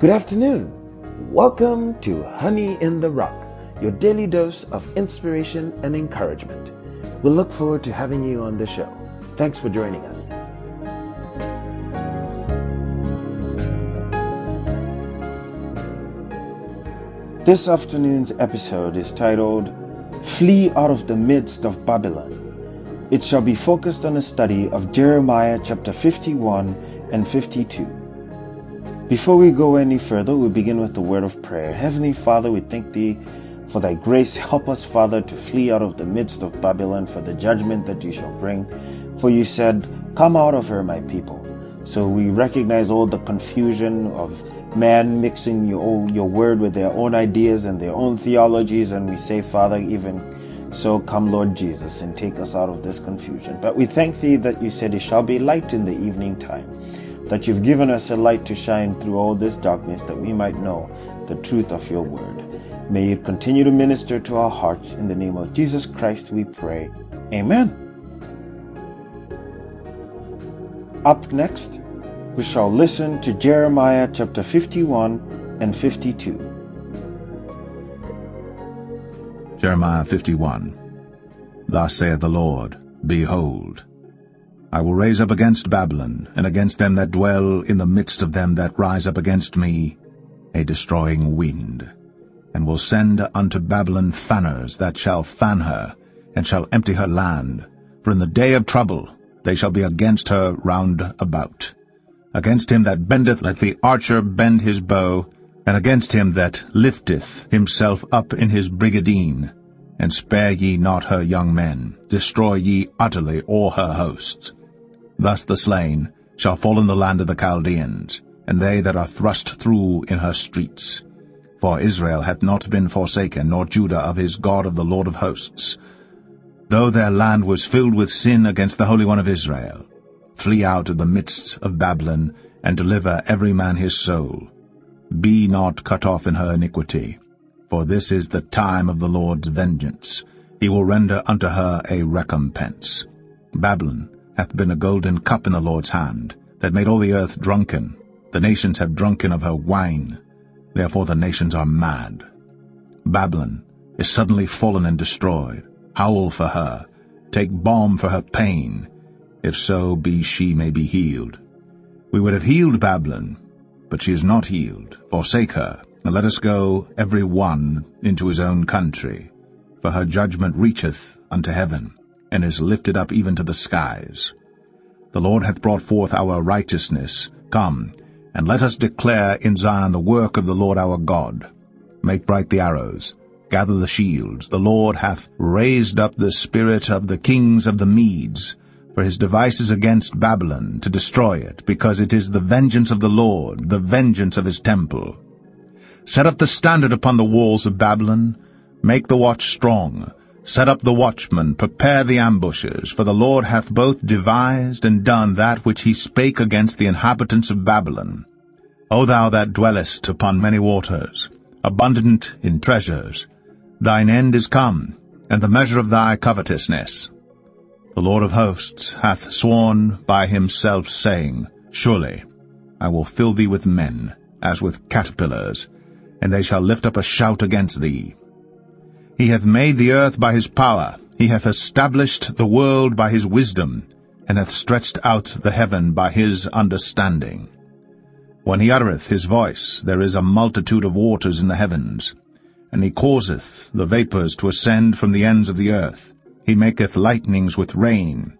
Good afternoon. Welcome to Honey in the Rock, your daily dose of inspiration and encouragement. We look forward to having you on the show. Thanks for joining us. This afternoon's episode is titled Flee Out of the Midst of Babylon. It shall be focused on a study of Jeremiah chapter 51 and 52. Before we go any further, we begin with the word of prayer. Heavenly Father, we thank thee for thy grace. Help us, Father, to flee out of the midst of Babylon for the judgment that you shall bring. For you said, Come out of her, my people. So we recognize all the confusion of man mixing your, your word with their own ideas and their own theologies. And we say, Father, even so come, Lord Jesus, and take us out of this confusion. But we thank thee that you said it shall be light in the evening time, that you've given us a light to shine through all this darkness, that we might know the truth of your word. May it continue to minister to our hearts. In the name of Jesus Christ, we pray. Amen. Up next, we shall listen to Jeremiah chapter 51 and 52. Jeremiah 51 Thus saith the Lord, Behold, I will raise up against Babylon, and against them that dwell in the midst of them that rise up against me, a destroying wind, and will send unto Babylon fanners that shall fan her, and shall empty her land. For in the day of trouble they shall be against her round about. Against him that bendeth let the archer bend his bow, and against him that lifteth himself up in his brigandine, and spare ye not her young men, destroy ye utterly all her hosts. Thus the slain shall fall in the land of the Chaldeans, and they that are thrust through in her streets. For Israel hath not been forsaken, nor Judah of his God of the Lord of hosts. Though their land was filled with sin against the Holy One of Israel, flee out of the midst of Babylon, and deliver every man his soul, be not cut off in her iniquity, for this is the time of the Lord's vengeance. He will render unto her a recompense. Babylon hath been a golden cup in the Lord's hand, that made all the earth drunken. The nations have drunken of her wine. Therefore the nations are mad. Babylon is suddenly fallen and destroyed. Howl for her. Take balm for her pain. If so be she may be healed. We would have healed Babylon, but she is not healed. Forsake her, and let us go every one into his own country. For her judgment reacheth unto heaven, and is lifted up even to the skies. The Lord hath brought forth our righteousness. Come, and let us declare in Zion the work of the Lord our God. Make bright the arrows, gather the shields. The Lord hath raised up the spirit of the kings of the Medes, for his devices against Babylon, to destroy it, because it is the vengeance of the Lord, the vengeance of his temple. Set up the standard upon the walls of Babylon, make the watch strong, set up the watchmen, prepare the ambushes, for the Lord hath both devised and done that which he spake against the inhabitants of Babylon. O thou that dwellest upon many waters, abundant in treasures, thine end is come, and the measure of thy covetousness. The Lord of hosts hath sworn by himself, saying, Surely I will fill thee with men, as with caterpillars, and they shall lift up a shout against thee. He hath made the earth by his power, he hath established the world by his wisdom, and hath stretched out the heaven by his understanding. When he uttereth his voice, there is a multitude of waters in the heavens, and he causeth the vapours to ascend from the ends of the earth. He maketh lightnings with rain,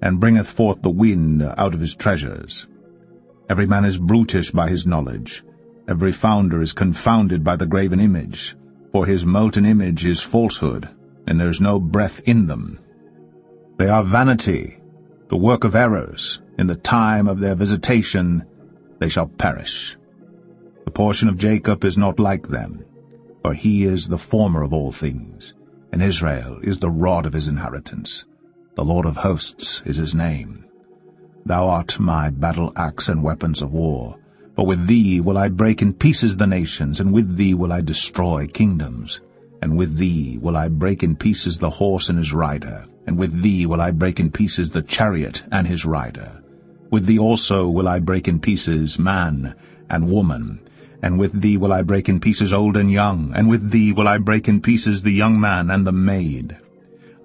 and bringeth forth the wind out of his treasures. Every man is brutish by his knowledge. Every founder is confounded by the graven image. For his molten image is falsehood, and there is no breath in them. They are vanity, the work of errors. In the time of their visitation they shall perish. The portion of Jacob is not like them, for he is the former of all things and Israel is the rod of his inheritance. The Lord of hosts is his name. Thou art my battle axe and weapons of war. For with thee will I break in pieces the nations, and with thee will I destroy kingdoms. And with thee will I break in pieces the horse and his rider, and with thee will I break in pieces the chariot and his rider. With thee also will I break in pieces man and woman, And with thee will I break in pieces old and young, and with thee will I break in pieces the young man and the maid.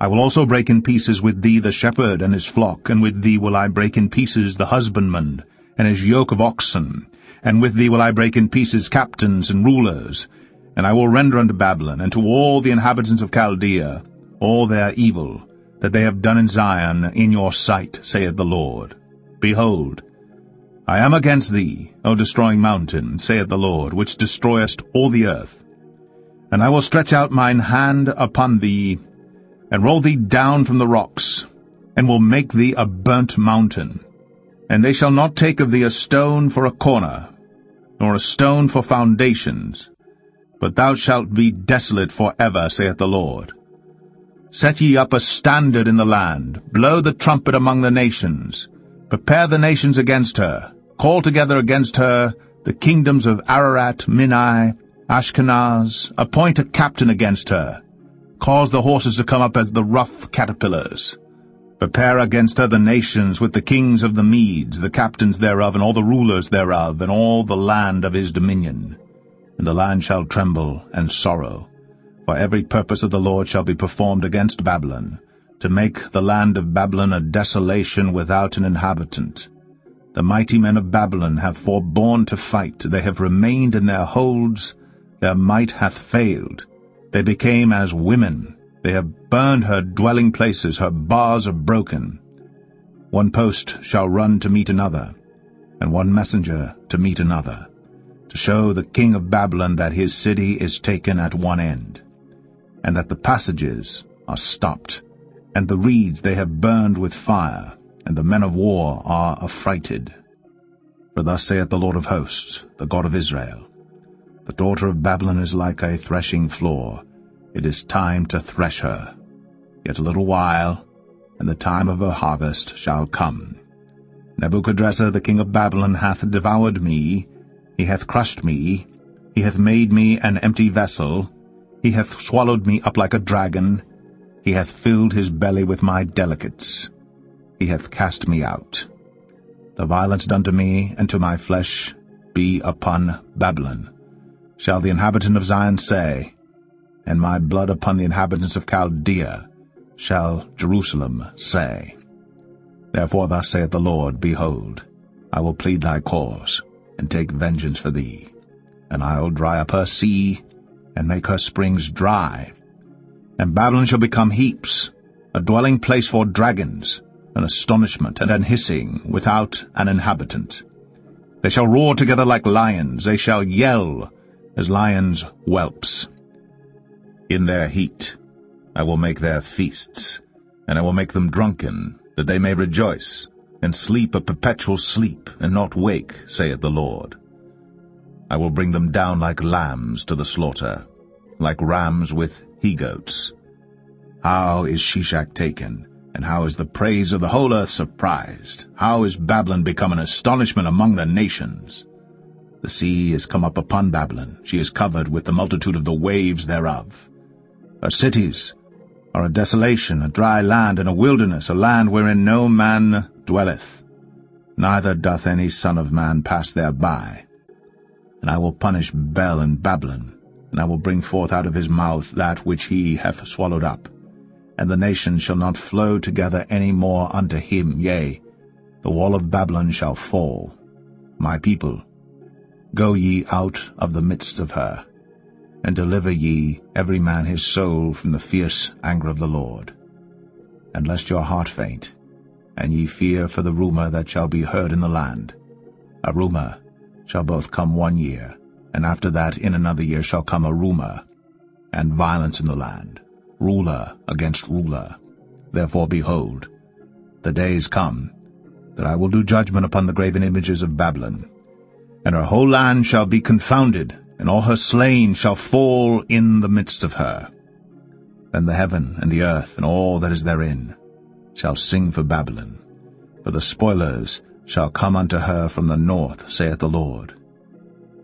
I will also break in pieces with thee the shepherd and his flock, and with thee will I break in pieces the husbandman and his yoke of oxen, and with thee will I break in pieces captains and rulers, and I will render unto Babylon and to all the inhabitants of Chaldea all their evil that they have done in Zion in your sight, saith the Lord. Behold, I am against thee, O destroying mountain, saith the Lord, which destroyest all the earth. And I will stretch out mine hand upon thee, and roll thee down from the rocks, and will make thee a burnt mountain. And they shall not take of thee a stone for a corner, nor a stone for foundations, but thou shalt be desolate for ever, saith the Lord. Set ye up a standard in the land, blow the trumpet among the nations, prepare the nations against her, Call together against her the kingdoms of Ararat, Minni, Ashkenaz, appoint a captain against her, cause the horses to come up as the rough caterpillars. Prepare against her the nations with the kings of the Medes, the captains thereof, and all the rulers thereof, and all the land of his dominion. And the land shall tremble and sorrow, for every purpose of the Lord shall be performed against Babylon, to make the land of Babylon a desolation without an inhabitant. The mighty men of Babylon have forborne to fight, they have remained in their holds, their might hath failed. They became as women, they have burned her dwelling places, her bars are broken. One post shall run to meet another, and one messenger to meet another, to show the king of Babylon that his city is taken at one end, and that the passages are stopped, and the reeds they have burned with fire, and the men of war are affrighted. For thus saith the Lord of hosts, the God of Israel, The daughter of Babylon is like a threshing floor. It is time to thresh her. Yet a little while, and the time of her harvest shall come. Nebuchadrezzar the king of Babylon hath devoured me, he hath crushed me, he hath made me an empty vessel, he hath swallowed me up like a dragon, he hath filled his belly with my delicates he hath cast me out. The violence done to me and to my flesh be upon Babylon, shall the inhabitant of Zion say, and my blood upon the inhabitants of Chaldea, shall Jerusalem say. Therefore thus saith the Lord, Behold, I will plead thy cause, and take vengeance for thee, and I'll dry up her sea, and make her springs dry. And Babylon shall become heaps, a dwelling place for dragons, an astonishment and an hissing without an inhabitant. They shall roar together like lions, they shall yell as lions' whelps. In their heat I will make their feasts, and I will make them drunken, that they may rejoice, and sleep a perpetual sleep, and not wake, saith the Lord. I will bring them down like lambs to the slaughter, like rams with he-goats. How is Sheshach taken? And how is the praise of the whole earth surprised? How is Babylon become an astonishment among the nations? The sea is come up upon Babylon, she is covered with the multitude of the waves thereof. Her cities are a desolation, a dry land, and a wilderness, a land wherein no man dwelleth, neither doth any son of man pass thereby. And I will punish Bel and Babylon, and I will bring forth out of his mouth that which he hath swallowed up and the nations shall not flow together any more unto him, yea, the wall of Babylon shall fall. My people, go ye out of the midst of her, and deliver ye every man his soul from the fierce anger of the Lord. And lest your heart faint, and ye fear for the rumour that shall be heard in the land. A rumour shall both come one year, and after that in another year shall come a rumour, and violence in the land ruler against ruler. Therefore, behold, the days come that I will do judgment upon the graven images of Babylon, and her whole land shall be confounded, and all her slain shall fall in the midst of her. Then the heaven and the earth and all that is therein shall sing for Babylon, for the spoilers shall come unto her from the north, saith the Lord.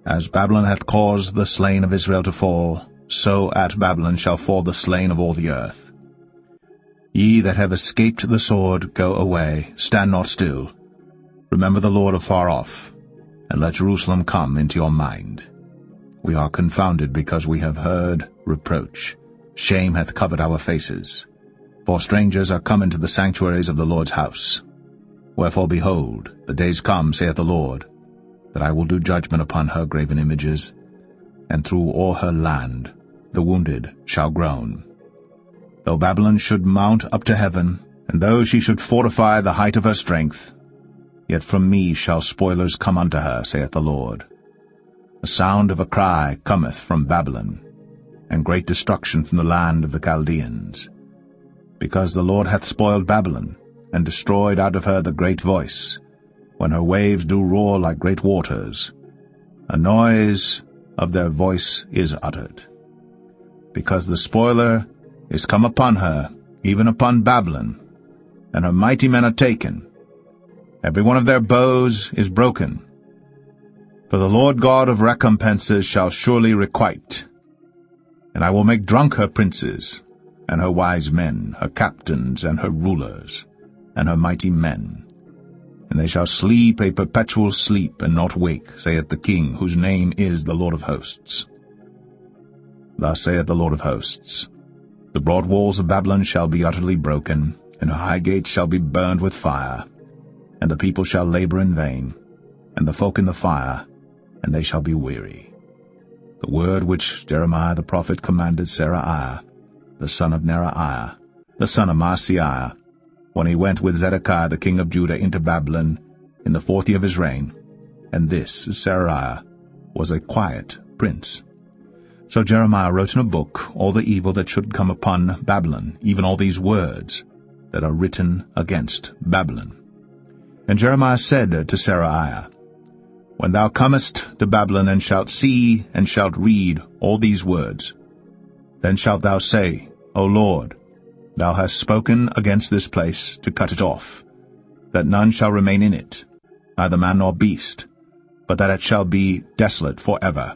As Babylon hath caused the slain of Israel to fall, so at Babylon shall fall the slain of all the earth. Ye that have escaped the sword, go away, stand not still. Remember the Lord afar off, and let Jerusalem come into your mind. We are confounded because we have heard reproach. Shame hath covered our faces. For strangers are come into the sanctuaries of the Lord's house. Wherefore, behold, the days come, saith the Lord, that I will do judgment upon her graven images, and through all her land the wounded shall groan. Though Babylon should mount up to heaven, and though she should fortify the height of her strength, yet from me shall spoilers come unto her, saith the Lord. The sound of a cry cometh from Babylon, and great destruction from the land of the Chaldeans. Because the Lord hath spoiled Babylon, and destroyed out of her the great voice, when her waves do roar like great waters. A noise of their voice is uttered. Because the spoiler is come upon her, even upon Babylon, and her mighty men are taken. Every one of their bows is broken. For the Lord God of recompenses shall surely requite. And I will make drunk her princes, and her wise men, her captains, and her rulers, and her mighty men. And they shall sleep a perpetual sleep, and not wake, saith the King, whose name is the Lord of hosts. Thus saith the Lord of hosts, The broad walls of Babylon shall be utterly broken, and her high gates shall be burned with fire, and the people shall labor in vain, and the folk in the fire, and they shall be weary. The word which Jeremiah the prophet commanded Seraiah, the son of Neraiah, the son of Maaseiah, when he went with Zedekiah the king of Judah into Babylon in the fourth year of his reign, and this Seraiah was a quiet prince. So Jeremiah wrote in a book all the evil that should come upon Babylon, even all these words, that are written against Babylon. And Jeremiah said to Seraiah, When thou comest to Babylon, and shalt see and shalt read all these words, then shalt thou say, O Lord, thou hast spoken against this place to cut it off, that none shall remain in it, neither man nor beast, but that it shall be desolate for ever.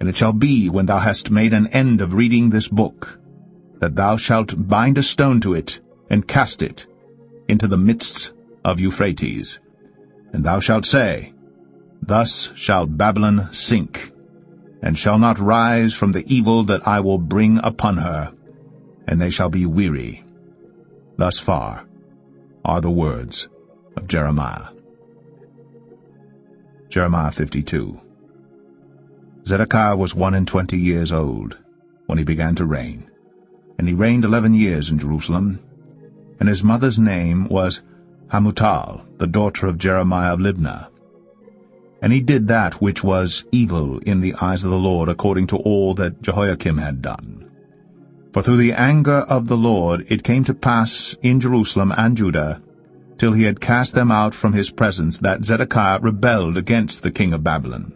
And it shall be, when thou hast made an end of reading this book, that thou shalt bind a stone to it, and cast it into the midst of Euphrates. And thou shalt say, Thus shall Babylon sink, and shall not rise from the evil that I will bring upon her, and they shall be weary. Thus far are the words of Jeremiah. Jeremiah 52 Zedekiah was one and twenty years old when he began to reign, and he reigned eleven years in Jerusalem, and his mother's name was Hamutal, the daughter of Jeremiah of Libnah. And he did that which was evil in the eyes of the Lord, according to all that Jehoiakim had done. For through the anger of the Lord it came to pass in Jerusalem and Judah, till he had cast them out from his presence, that Zedekiah rebelled against the king of Babylon.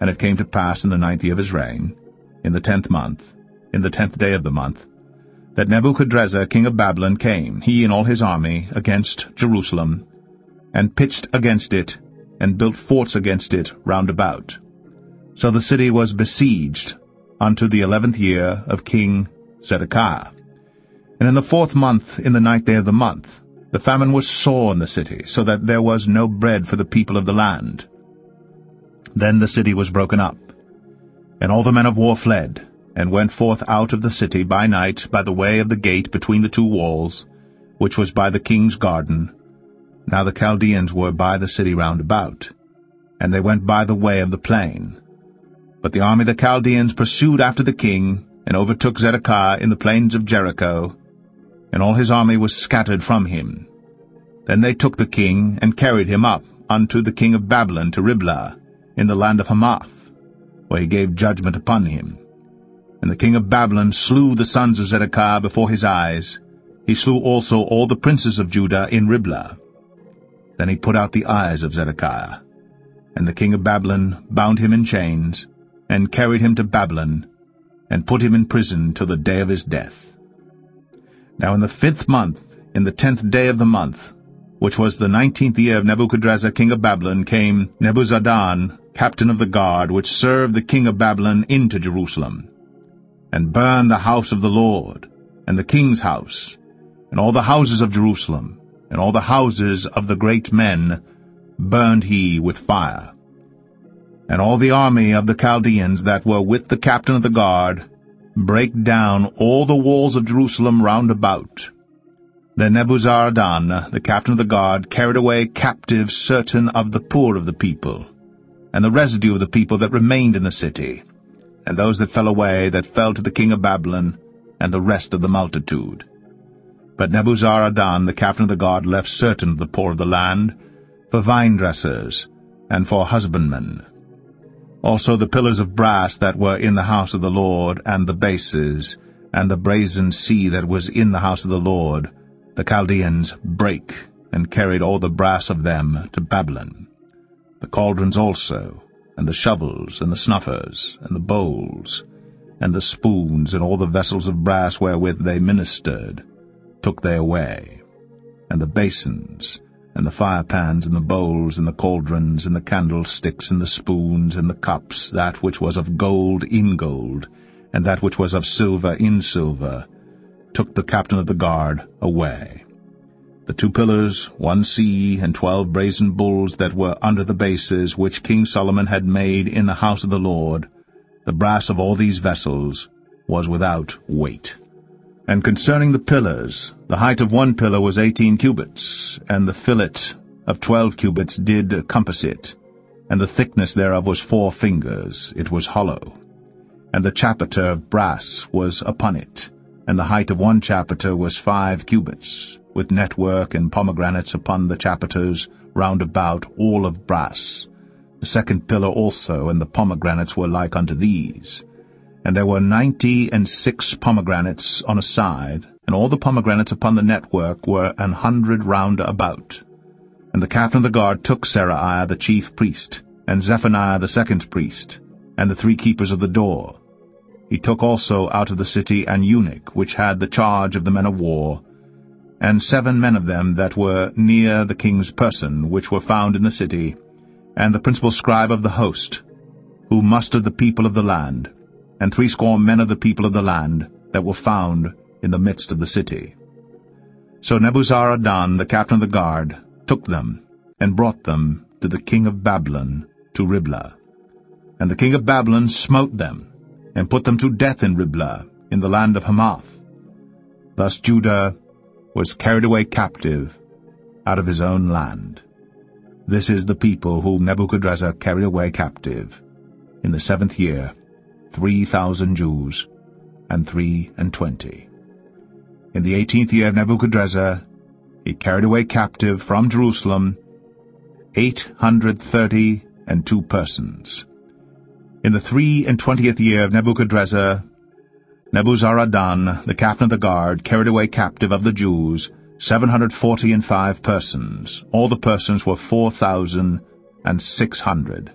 And it came to pass in the ninth year of his reign, in the tenth month, in the tenth day of the month, that Nebuchadrezzar king of Babylon came, he and all his army, against Jerusalem, and pitched against it, and built forts against it round about. So the city was besieged unto the eleventh year of King Zedekiah. And in the fourth month, in the ninth day of the month, the famine was sore in the city, so that there was no bread for the people of the land. Then the city was broken up, and all the men of war fled, and went forth out of the city by night by the way of the gate between the two walls, which was by the king's garden. Now the Chaldeans were by the city round about, and they went by the way of the plain. But the army of the Chaldeans pursued after the king, and overtook Zedekiah in the plains of Jericho, and all his army was scattered from him. Then they took the king, and carried him up unto the king of Babylon to Riblah, in the land of Hamath, where he gave judgment upon him. And the king of Babylon slew the sons of Zedekiah before his eyes. He slew also all the princes of Judah in Riblah. Then he put out the eyes of Zedekiah. And the king of Babylon bound him in chains, and carried him to Babylon, and put him in prison till the day of his death. Now in the fifth month, in the tenth day of the month, which was the nineteenth year of Nebuchadrezzar king of Babylon, came Nebuzaradan, captain of the guard, which served the king of Babylon, into Jerusalem and burned the house of the Lord, and the king's house, and all the houses of Jerusalem, and all the houses of the great men burned he with fire. and all the army of the Chaldeans that were with the captain of the guard brake down all the walls of Jerusalem round about. Then Nebuzaradan, the captain of the guard, carried away captive certain of the poor of the people, and the residue of the people that remained in the city, and those that fell away that fell to the king of Babylon, and the rest of the multitude. But Nebuzaradan, the captain of the guard, left certain of the poor of the land, for vine dressers, and for husbandmen. Also the pillars of brass that were in the house of the Lord, and the bases, and the brazen sea that was in the house of the Lord, the Chaldeans brake, and carried all the brass of them to Babylon. The cauldrons also, and the shovels, and the snuffers, and the bowls, and the spoons, and all the vessels of brass wherewith they ministered, took they away, and the basins, and the firepans, and the bowls, and the cauldrons, and the candlesticks, and the spoons, and the cups, that which was of gold in gold, and that which was of silver in silver, took the captain of the guard away. The two pillars, one sea, and twelve brazen bulls that were under the bases, which King Solomon had made in the house of the Lord, the brass of all these vessels was without weight. And concerning the pillars, the height of one pillar was eighteen cubits, and the fillet of twelve cubits did compass it, and the thickness thereof was four fingers, it was hollow. And the chapiter of brass was upon it, and the height of one chapiter was five cubits, with network and pomegranates upon the chapiters round about, all of brass. The second pillar also and the pomegranates were like unto these. And there were ninety and six pomegranates on a side, and all the pomegranates upon the network were an hundred round about. And the captain of the guard took Seraiah the chief priest, and Zephaniah the second priest, and the three keepers of the door. He took also out of the city an eunuch, which had the charge of the men of war, and seven men of them that were near the king's person, which were found in the city, and the principal scribe of the host, who mustered the people of the land, and threescore men of the people of the land that were found in the midst of the city. So Nebuzaradan, the captain of the guard, took them, and brought them to the king of Babylon, to Riblah. And the king of Babylon smote them, and put them to death in Riblah, in the land of Hamath. Thus Judah was carried away captive out of his own land. This is the people whom Nebuchadrezzar carried away captive in the seventh year three thousand Jews, and three and twenty. In the eighteenth year of Nebuchadrezzar, he carried away captive from Jerusalem eight hundred thirty and two persons. In the three and twentieth year of Nebuchadrezzar, Nebuzaradan, the captain of the guard, carried away captive of the Jews seven hundred forty and five persons. All the persons were four thousand and six hundred.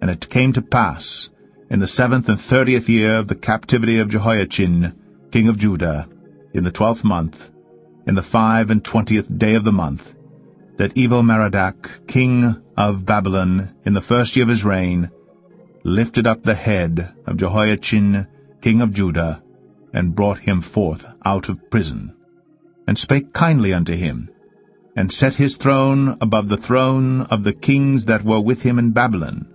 And it came to pass, in the seventh and thirtieth year of the captivity of Jehoiachin, king of Judah, in the twelfth month, in the five and twentieth day of the month, that Evil-Merodach, king of Babylon, in the first year of his reign, lifted up the head of Jehoiachin, king of Judah, and brought him forth out of prison, and spake kindly unto him, and set his throne above the throne of the kings that were with him in Babylon,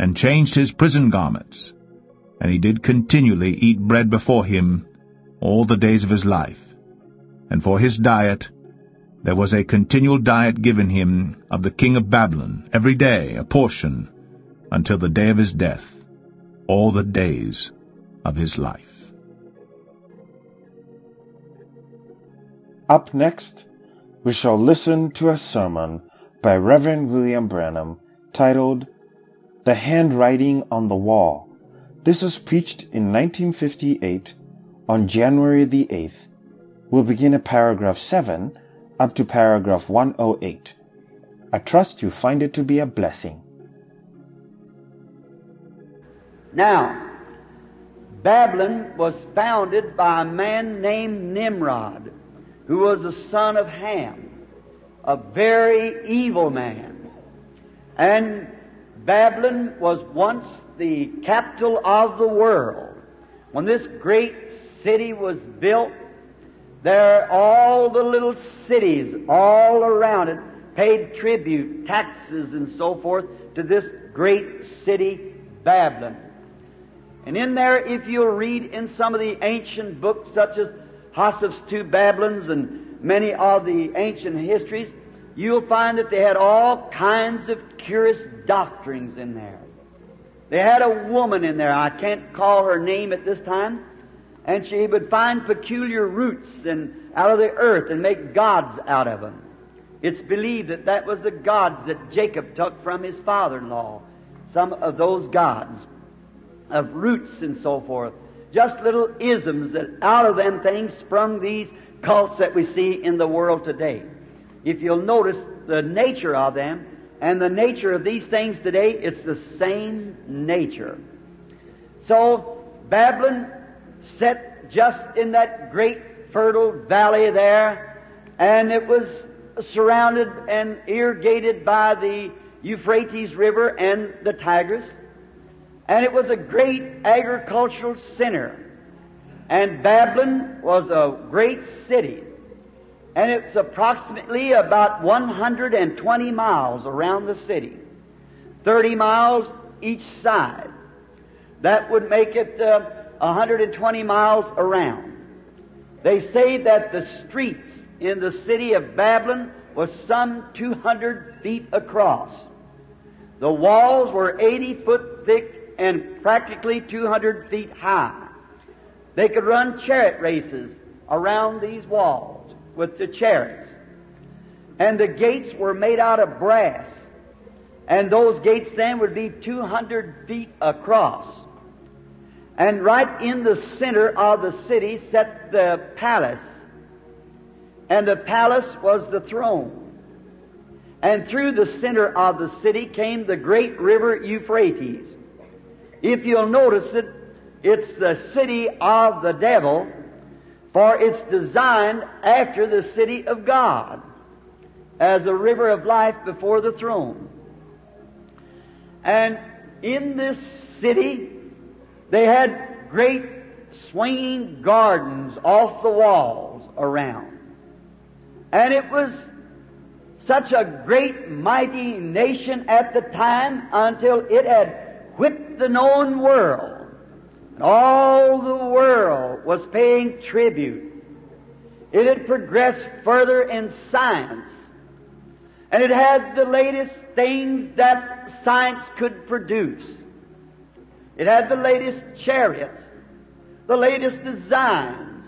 and changed his prison garments. And he did continually eat bread before him all the days of his life. And for his diet there was a continual diet given him of the king of Babylon, every day a portion, until the day of his death, all the days of his life. Up next, we shall listen to a sermon by Reverend William Branham titled the Handwriting on the Wall. This was preached in 1958 on January the 8th. We'll begin at paragraph 7 up to paragraph 108. I trust you find it to be a blessing. Now, Babylon was founded by a man named Nimrod, who was the son of Ham, a very evil man. And Babylon was once the capital of the world. When this great city was built, there all the little cities all around it paid tribute, taxes, and so forth to this great city, Babylon. And in there, if you'll read in some of the ancient books, such as Joseph's Two Babylons and many of the ancient histories, you'll find that they had all kinds of curious doctrines in there. They had a woman in there, I can't call her name at this time, and she would find peculiar roots and out of the earth and make gods out of them. It's believed that that was the gods that Jacob took from his father-in-law. Some of those gods of roots and so forth. Just little isms that out of them things sprung these cults that we see in the world today. If you'll notice the nature of them and the nature of these things today, it's the same nature. So Babylon set just in that great fertile valley there, and it was surrounded and irrigated by the Euphrates River and the Tigris. And it was a great agricultural center. And Babylon was a great city. And it's approximately about 120 miles around the city. 30 miles each side. That would make it uh, 120 miles around. They say that the streets in the city of Babylon was some 200 feet across. The walls were 80 foot thick and practically 200 feet high. They could run chariot races around these walls with the chariots. And the gates were made out of brass. And those gates then would be 200 feet across. And right in the center of the city sat the palace. And the palace was the throne. And through the center of the city came the great river Euphrates. If you'll notice it, it's the city of the devil, for it's designed after the city of God as a river of life before the throne. And in this city, they had great swinging gardens off the walls around. And it was such a great, mighty nation at the time until it had whipped the known world. And all the world was paying tribute. It had progressed further in science. And it had the latest things that science could produce. It had the latest chariots, the latest designs,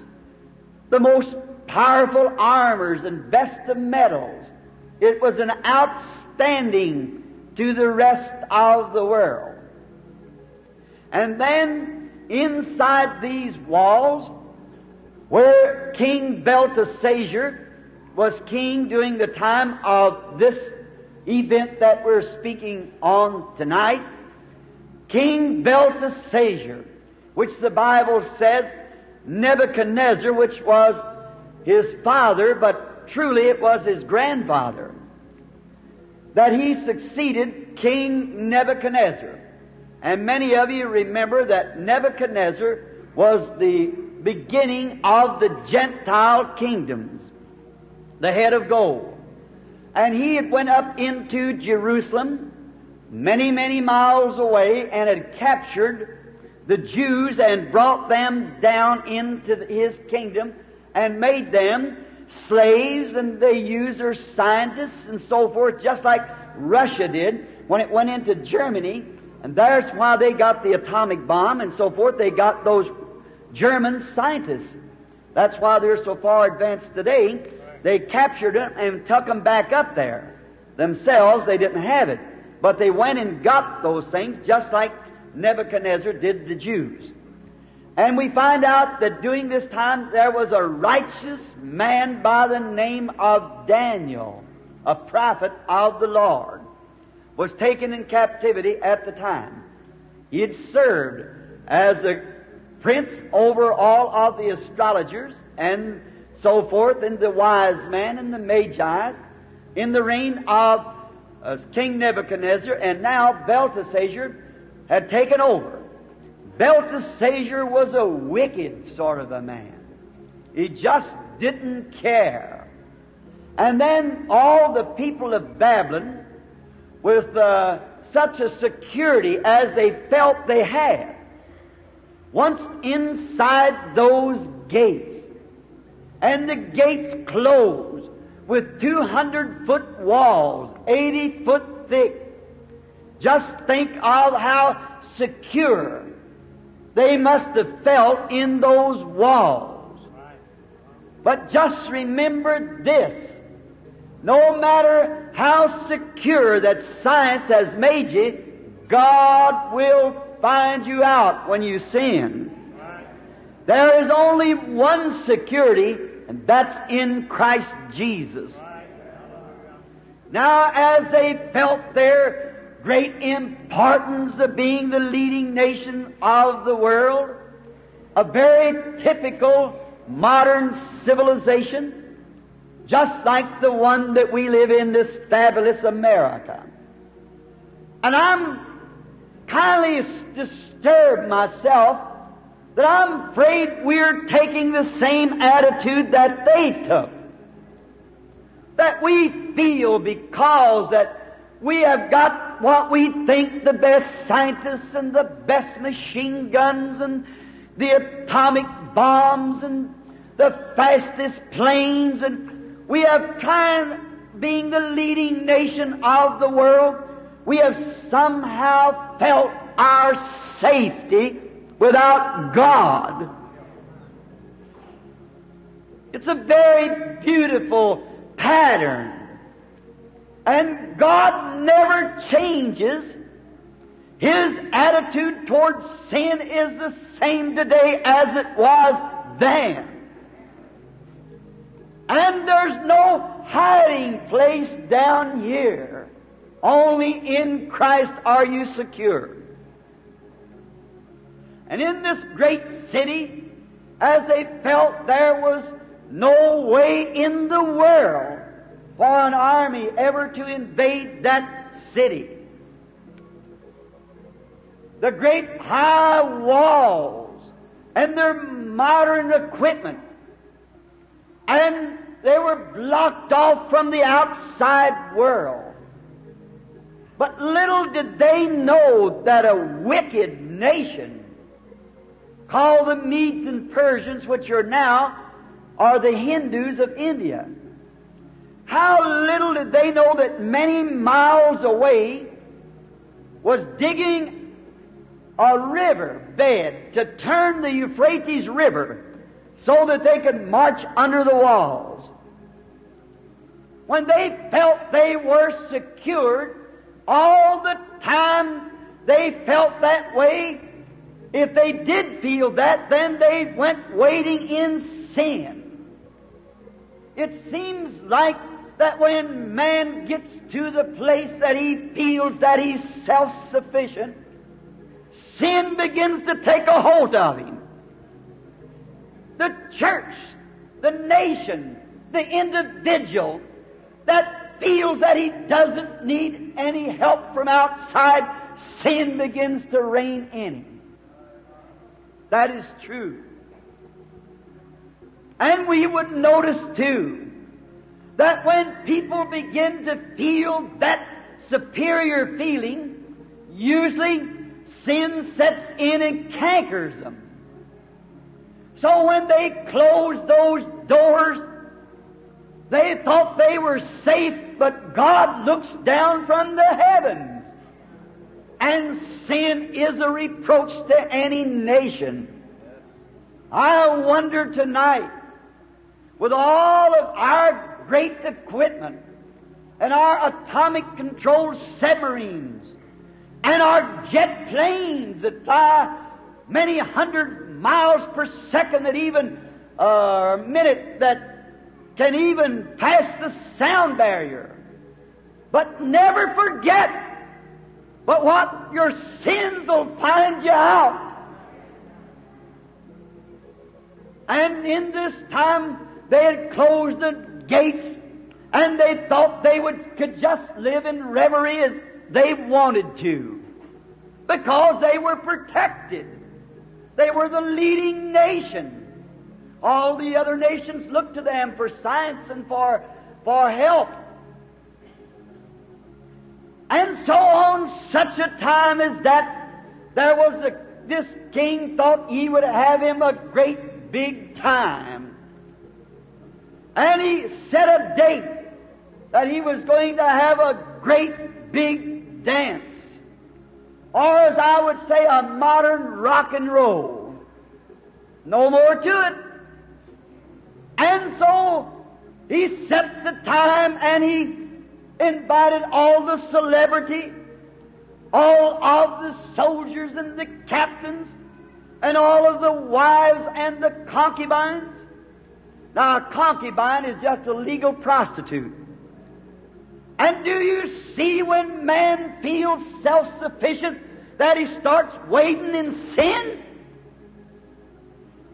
the most powerful armors and best of metals. It was an outstanding to the rest of the world. And then inside these walls, where King Belteshazzar was king during the time of this event that we're speaking on tonight, King Belteshazzar, which the Bible says Nebuchadnezzar, which was his father, but truly it was his grandfather, that he succeeded King Nebuchadnezzar. And many of you remember that Nebuchadnezzar was the beginning of the Gentile kingdoms, the head of gold. And he had went up into Jerusalem, many, many miles away, and had captured the Jews and brought them down into his kingdom and made them slaves, and they used their scientists and so forth, just like Russia did when it went into Germany and that's why they got the atomic bomb and so forth. They got those German scientists. That's why they're so far advanced today. They captured them and took them back up there. Themselves, they didn't have it. But they went and got those things just like Nebuchadnezzar did the Jews. And we find out that during this time there was a righteous man by the name of Daniel, a prophet of the Lord was taken in captivity at the time. He had served as a prince over all of the astrologers and so forth, and the wise men and the magi in the reign of uh, King Nebuchadnezzar, and now Belteshazzar had taken over. Belteshazzar was a wicked sort of a man. He just didn't care. And then all the people of Babylon, with uh, such a security as they felt they had, once inside those gates, and the gates closed with 200 foot walls, 80 foot thick, just think of how secure they must have felt in those walls. But just remember this. No matter how secure that science has made you, God will find you out when you sin. There is only one security, and that's in Christ Jesus. Now, as they felt their great importance of being the leading nation of the world, a very typical modern civilization, just like the one that we live in, this fabulous America. And I'm kindly disturbed myself that I'm afraid we're taking the same attitude that they took. That we feel because that we have got what we think the best scientists and the best machine guns and the atomic bombs and the fastest planes and we have tried being the leading nation of the world, we have somehow felt our safety without God. It's a very beautiful pattern. And God never changes. His attitude towards sin is the same today as it was then. And there's no hiding place down here. Only in Christ are you secure. And in this great city, as they felt there was no way in the world for an army ever to invade that city. The great high walls and their modern equipment and they were blocked off from the outside world. But little did they know that a wicked nation called the Medes and Persians, which are now are the Hindus of India. How little did they know that many miles away was digging a river bed to turn the Euphrates River so that they could march under the walls. When they felt they were secured, all the time they felt that way, if they did feel that, then they went wading in sin. It seems like that when man gets to the place that he feels that he's self-sufficient, sin begins to take a hold of him. The church, the nation, the individual that feels that he doesn't need any help from outside, sin begins to reign in him. That is true. And we would notice too that when people begin to feel that superior feeling, usually sin sets in and cankers them. So when they closed those doors, they thought they were safe, but God looks down from the heavens and sin is a reproach to any nation. I wonder tonight, with all of our great equipment and our atomic controlled submarines and our jet planes that fly many hundred miles per second that even a minute that can even pass the sound barrier. But never forget but what? Your sins will find you out. And in this time, they had closed the gates and they thought they would, could just live in reverie as they wanted to. Because they were protected. They were the leading nation. All the other nations looked to them for science and for for help. And so on such a time as that, there was a, this king thought he would have him a great big time. And he set a date that he was going to have a great big dance. Or as I would say, a modern rock and roll. No more to it. And so he set the time and he invited all the celebrity, all of the soldiers and the captains, and all of the wives and the concubines. Now, a concubine is just a legal prostitute. And do you see when man feels self-sufficient that he starts wading in sin?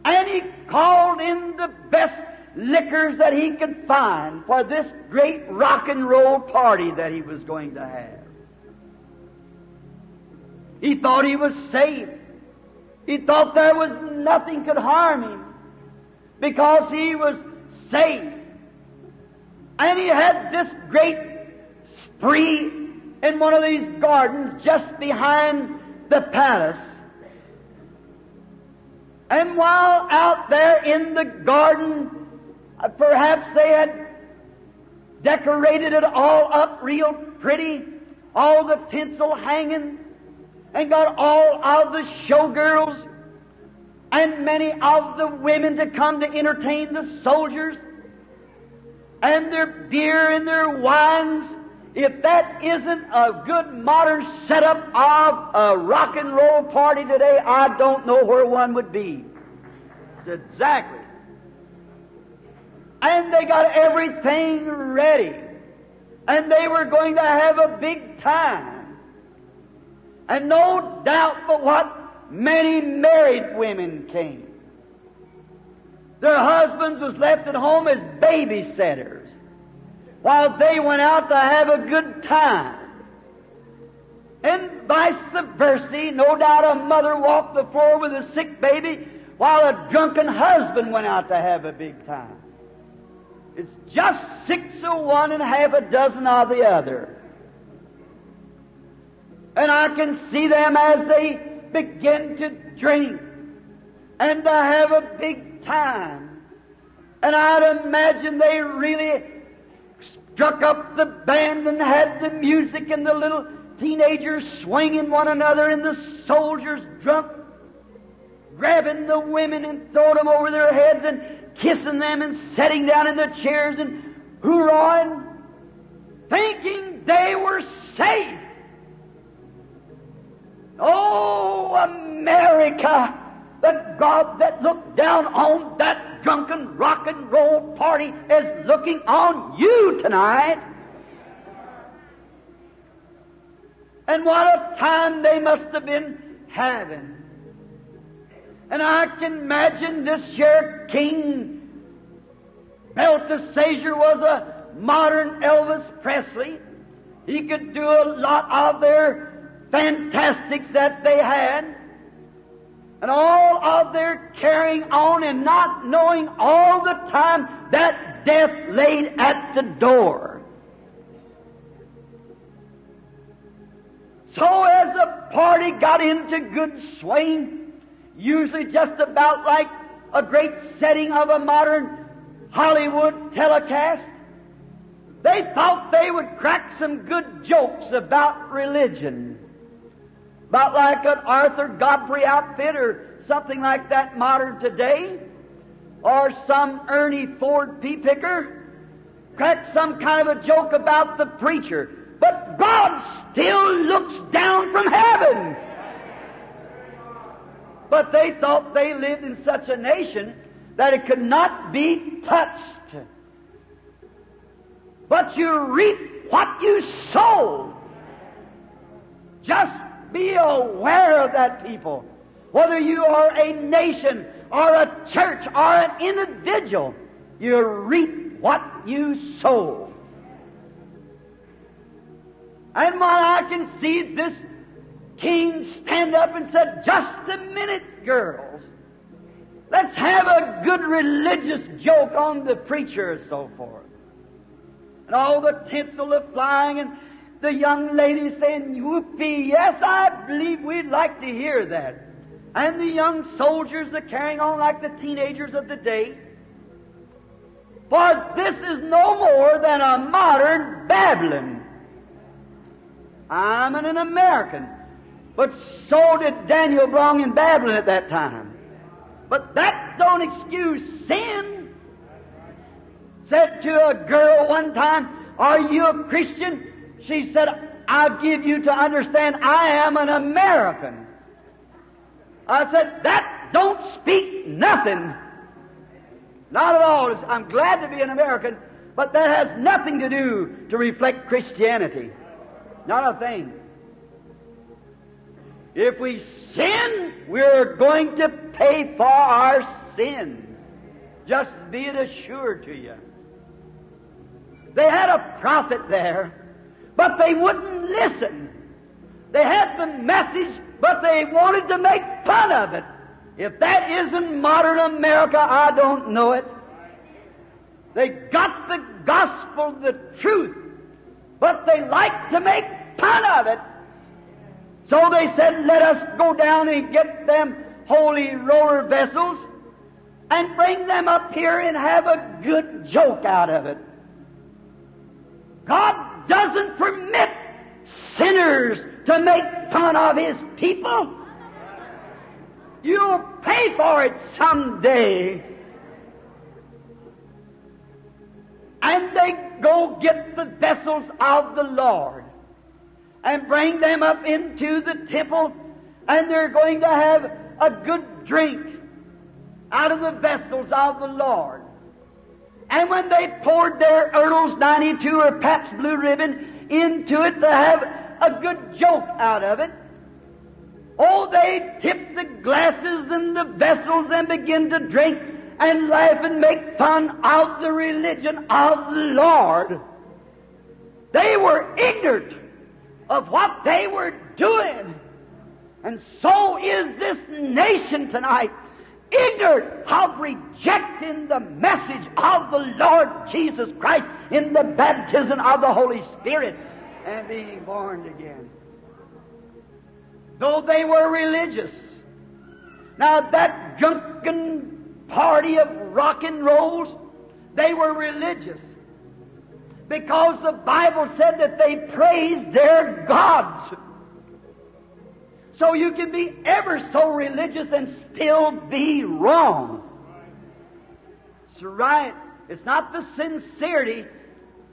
And he called in the best liquors that he could find for this great rock and roll party that he was going to have. He thought he was safe. He thought there was nothing could harm him because he was safe. And he had this great spree in one of these gardens just behind the palace. And while out there in the garden, uh, perhaps they had decorated it all up real pretty, all the tinsel hanging, and got all of the showgirls and many of the women to come to entertain the soldiers, and their beer and their wines. If that isn't a good modern setup of a rock and roll party today, I don't know where one would be. Exactly. And they got everything ready. And they were going to have a big time. And no doubt but what many married women came. Their husbands was left at home as babysitters while they went out to have a good time. And vice versa, no doubt a mother walked the floor with a sick baby while a drunken husband went out to have a big time. It's just six of one and half a dozen of the other. And I can see them as they begin to drink and to have a big time. And I'd imagine they really struck up the band and had the music and the little teenagers swinging one another and the soldiers drunk, grabbing the women and throwing them over their heads and kissing them and sitting down in the chairs and hoorahing, thinking they were safe. Oh, America, the God that looked down on that drunken rock and roll party is looking on you tonight. And what a time they must have been having. And I can imagine this here King Belteshazzar was a modern Elvis Presley. He could do a lot of their fantastics that they had. And all of their carrying on and not knowing all the time that death laid at the door. So as the party got into good swing, usually just about like a great setting of a modern Hollywood telecast. They thought they would crack some good jokes about religion. About like an Arthur Godfrey outfit or something like that modern today. Or some Ernie Ford pea picker. Crack some kind of a joke about the preacher. But God still looks down from heaven. But they thought they lived in such a nation that it could not be touched. But you reap what you sow. Just be aware of that, people. Whether you are a nation or a church or an individual, you reap what you sow. And while I can see this king stand up and said, Just a minute, girls. Let's have a good religious joke on the preacher and so forth. and all the tinsel of flying and the young ladies saying, whoopee, yes, I believe we'd like to hear that. And the young soldiers are carrying on like the teenagers of the day. For this is no more than a modern Babylon. I'm an American. But so did Daniel belong in Babylon at that time. But that don't excuse sin. Said to a girl one time, Are you a Christian? She said, I'll give you to understand I am an American. I said, That don't speak nothing. Not at all. I'm glad to be an American, but that has nothing to do to reflect Christianity. Not a thing. If we sin, we're going to pay for our sins. Just be it assured to you. They had a prophet there, but they wouldn't listen. They had the message, but they wanted to make fun of it. If that isn't modern America, I don't know it. They got the gospel, the truth, but they like to make fun of it. So they said, let us go down and get them holy roller vessels and bring them up here and have a good joke out of it. God doesn't permit sinners to make fun of His people. You'll pay for it someday. And they go get the vessels of the Lord and bring them up into the temple, and they're going to have a good drink out of the vessels of the Lord. And when they poured their Earl's 92 or Pabst Blue Ribbon into it to have a good joke out of it, oh, they tipped the glasses and the vessels and begin to drink and laugh and make fun of the religion of the Lord. They were ignorant of what they were doing. And so is this nation tonight, ignorant of rejecting the message of the Lord Jesus Christ in the baptism of the Holy Spirit and being born again. Though they were religious. Now that drunken party of rock and rolls, they were religious because the Bible said that they praised their gods. So you can be ever so religious and still be wrong. It's right. It's not the sincerity.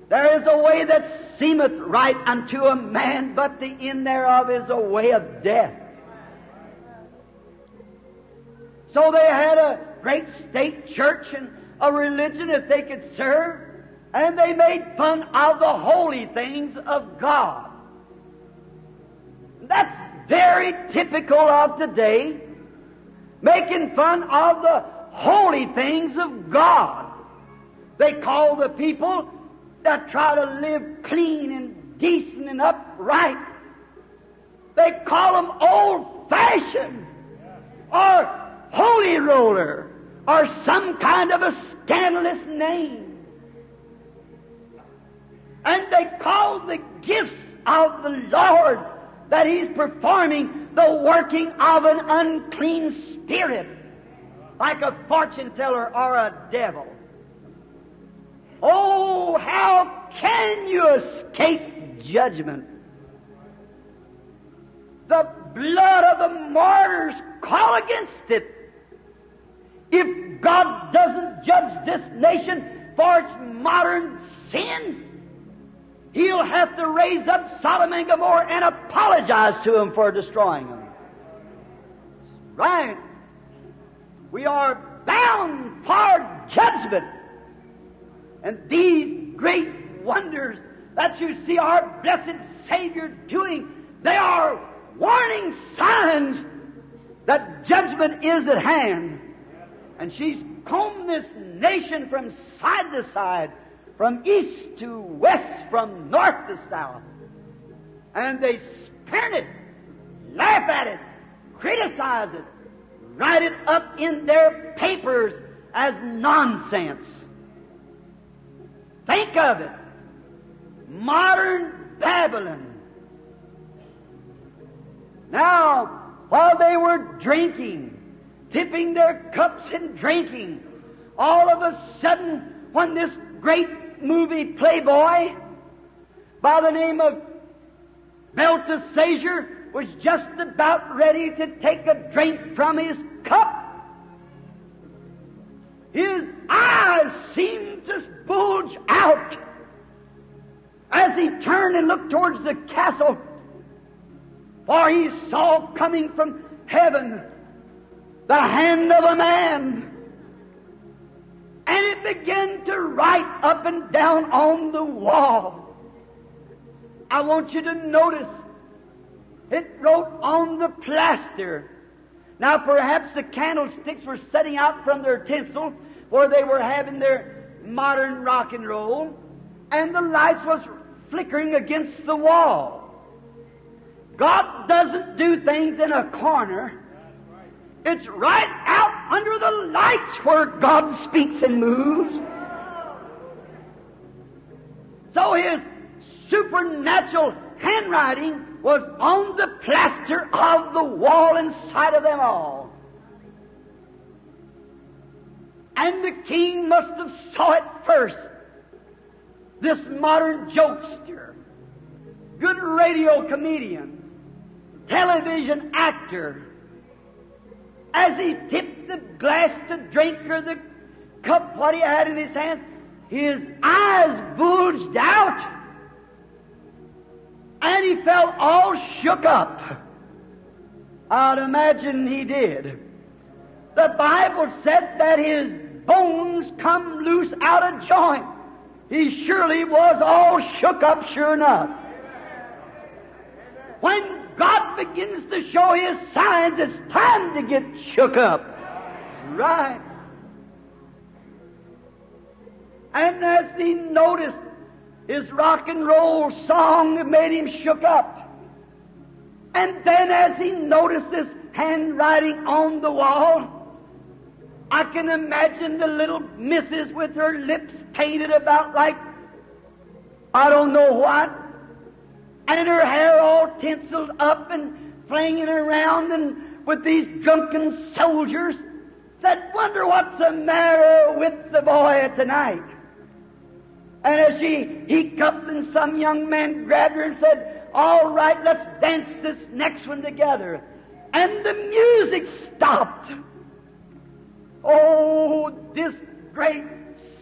There is a way that seemeth right unto a man, but the end thereof is a way of death. So they had a great state church and a religion that they could serve and they made fun of the holy things of God. That's very typical of today, making fun of the holy things of God. They call the people that try to live clean and decent and upright, they call them old fashioned or holy roller or some kind of a scandalous name and they call the gifts of the Lord that He's performing the working of an unclean spirit, like a fortune teller or a devil. Oh, how can you escape judgment? The blood of the martyrs call against it. If God doesn't judge this nation for its modern sin, He'll have to raise up Sodom and Gomorrah and apologize to them for destroying them. Right. We are bound for judgment. And these great wonders that you see our blessed Savior doing, they are warning signs that judgment is at hand. And she's combed this nation from side to side from east to west, from north to south. And they spurn it, laugh at it, criticize it, write it up in their papers as nonsense. Think of it. modern Babylon. Now, while they were drinking, tipping their cups and drinking, all of a sudden, when this great movie playboy by the name of Belteshazzar was just about ready to take a drink from his cup, his eyes seemed to bulge out as he turned and looked towards the castle, for he saw coming from heaven the hand of a man. And it began to write up and down on the wall. I want you to notice it wrote on the plaster. Now perhaps the candlesticks were setting out from their tinsel where they were having their modern rock and roll, and the lights was flickering against the wall. God doesn't do things in a corner. It's right under the lights where God speaks and moves. So his supernatural handwriting was on the plaster of the wall inside of them all. And the king must have saw it first. This modern jokester, good radio comedian, television actor, as he tipped the glass to drink or the cup what he had in his hands, his eyes bulged out and he felt all shook up. I'd imagine he did. The Bible said that his bones come loose out of joint. He surely was all shook up, sure enough. When God begins to show His signs, it's time to get shook up. Right. And as he noticed his rock and roll song made him shook up. And then as he noticed this handwriting on the wall, I can imagine the little missus with her lips painted about like I don't know what, and in her hair all tinseled up and flinging around and with these drunken soldiers said, wonder what's the matter with the boy tonight. And as she hiccuped and some young man grabbed her and said, all right, let's dance this next one together. And the music stopped. Oh, this great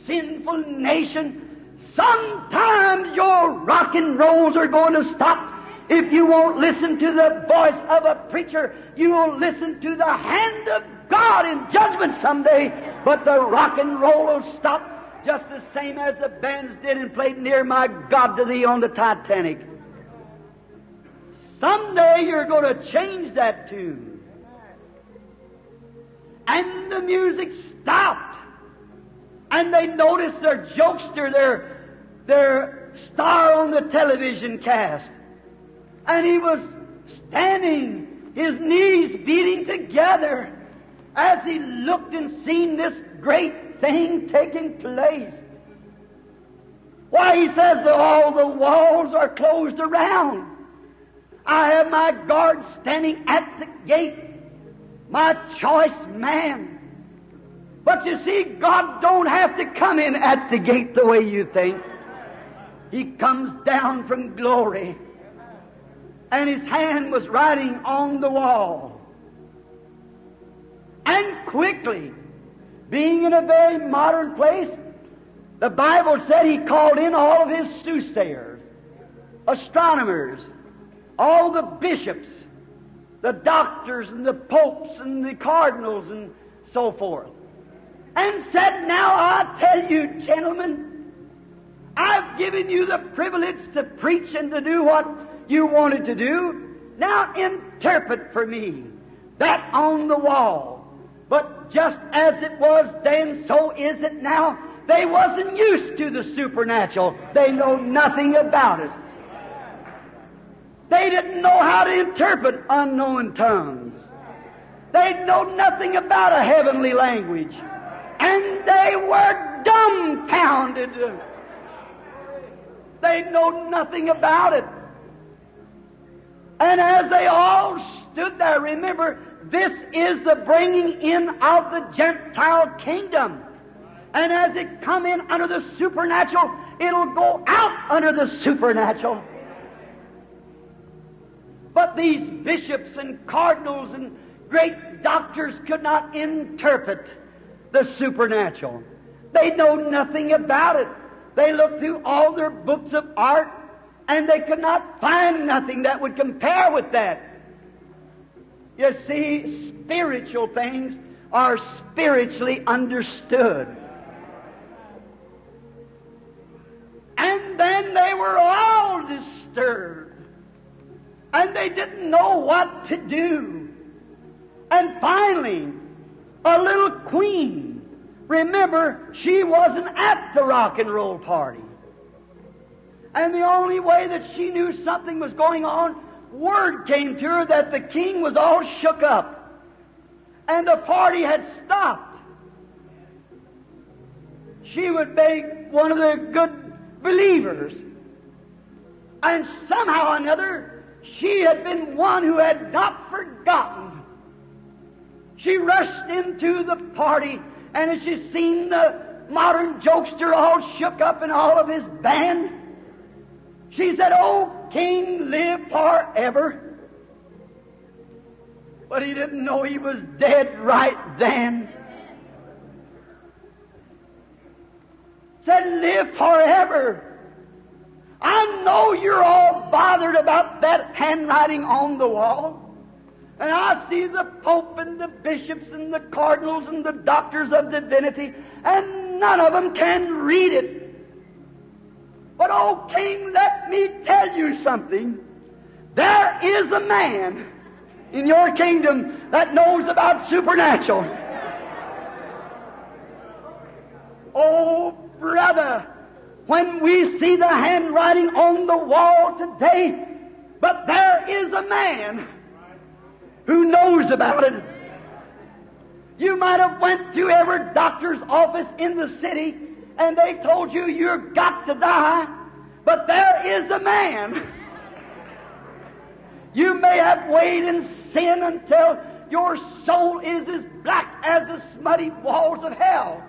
sinful nation, sometimes your rock and rolls are going to stop. If you won't listen to the voice of a preacher, you will listen to the hand of God in judgment someday. But the rock and roll will stop just the same as the bands did and played Near My God to Thee on the Titanic. Someday you're going to change that tune and the music stopped. And they noticed their jokester, their, their star on the television cast. And he was standing, his knees beating together as he looked and seen this great thing taking place. Why, he says all the walls are closed around. I have my guards standing at the gate my choice man. But you see, God don't have to come in at the gate the way you think. He comes down from glory. And his hand was writing on the wall. And quickly, being in a very modern place, the Bible said he called in all of his soothsayers, astronomers, all the bishops, the doctors and the popes and the cardinals and so forth. And said, Now I tell you, gentlemen, I've given you the privilege to preach and to do what you wanted to do. Now interpret for me that on the wall. But just as it was then, so is it now. They wasn't used to the supernatural. They know nothing about it. They didn't know how to interpret unknown tongues. They know nothing about a heavenly language. And they were dumbfounded. They know nothing about it. And as they all stood there, remember, this is the bringing in of the Gentile kingdom. And as it come in under the supernatural, it'll go out under the supernatural. But these bishops and cardinals and great doctors could not interpret the supernatural. They know nothing about it. They looked through all their books of art and they could not find nothing that would compare with that. You see, spiritual things are spiritually understood. And then they were all disturbed. And they didn't know what to do. And finally, a little queen, remember, she wasn't at the rock and roll party. And the only way that she knew something was going on, word came to her that the king was all shook up. And the party had stopped. She would beg one of the good believers. And somehow or another, she had been one who had not forgotten. She rushed into the party, and as she seen the modern jokester all shook up in all of his band, she said, Oh, King, live forever. But he didn't know he was dead right then. Said, live forever. I know you're all bothered about that handwriting on the wall. And I see the Pope and the bishops and the cardinals and the doctors of divinity, and none of them can read it. But, oh, King, let me tell you something. There is a man in your kingdom that knows about supernatural. Oh, brother, when we see the handwriting on the wall today, but there is a man who knows about it. You might have went to every doctor's office in the city and they told you you've got to die, but there is a man. You may have weighed in sin until your soul is as black as the smutty walls of hell,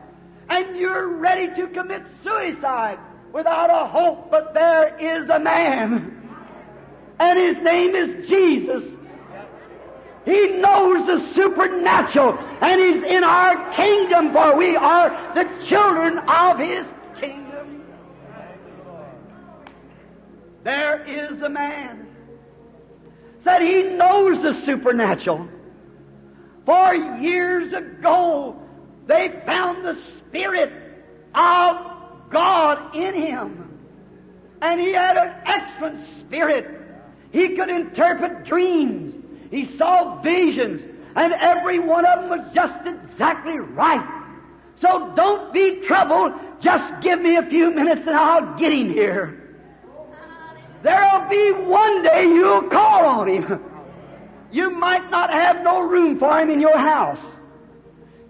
and you're ready to commit suicide without a hope, but there is a man, and his name is Jesus. He knows the supernatural, and He's in our kingdom, for we are the children of His kingdom. There is a man said he knows the supernatural. For years ago, they found the Spirit of God in him. And he had an excellent spirit. He could interpret dreams. He saw visions, and every one of them was just exactly right. So don't be troubled. Just give me a few minutes and I'll get him here. There'll be one day you'll call on him. You might not have no room for him in your house.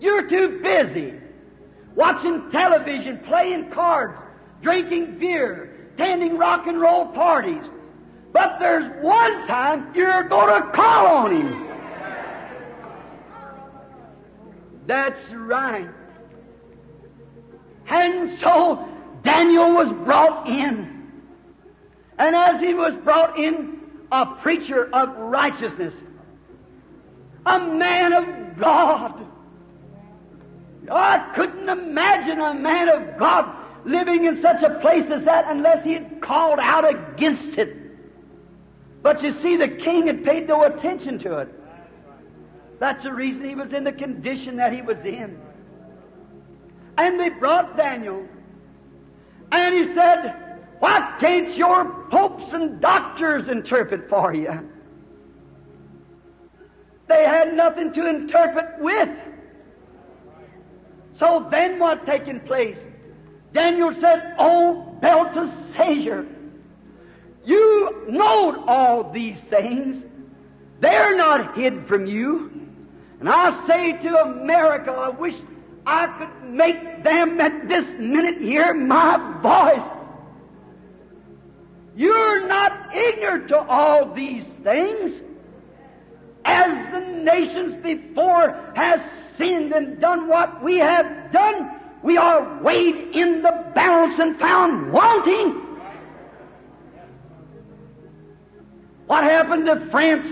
You're too busy watching television, playing cards, drinking beer, attending rock and roll parties, but there's one time you're going to call on Him. That's right. And so Daniel was brought in. And as he was brought in, a preacher of righteousness, a man of God. I couldn't imagine a man of God living in such a place as that unless he had called out against it. But you see, the king had paid no attention to it. That's the reason he was in the condition that he was in. And they brought Daniel. And he said, Why can't your popes and doctors interpret for you? They had nothing to interpret with. So then what taking place? Daniel said, Oh, Belteshazzar, you know all these things. They're not hid from you. And I say to America, I wish I could make them at this minute hear my voice. You're not ignorant to all these things. As the nations before has sinned and done what we have done, we are weighed in the balance and found wanting. What happened to France?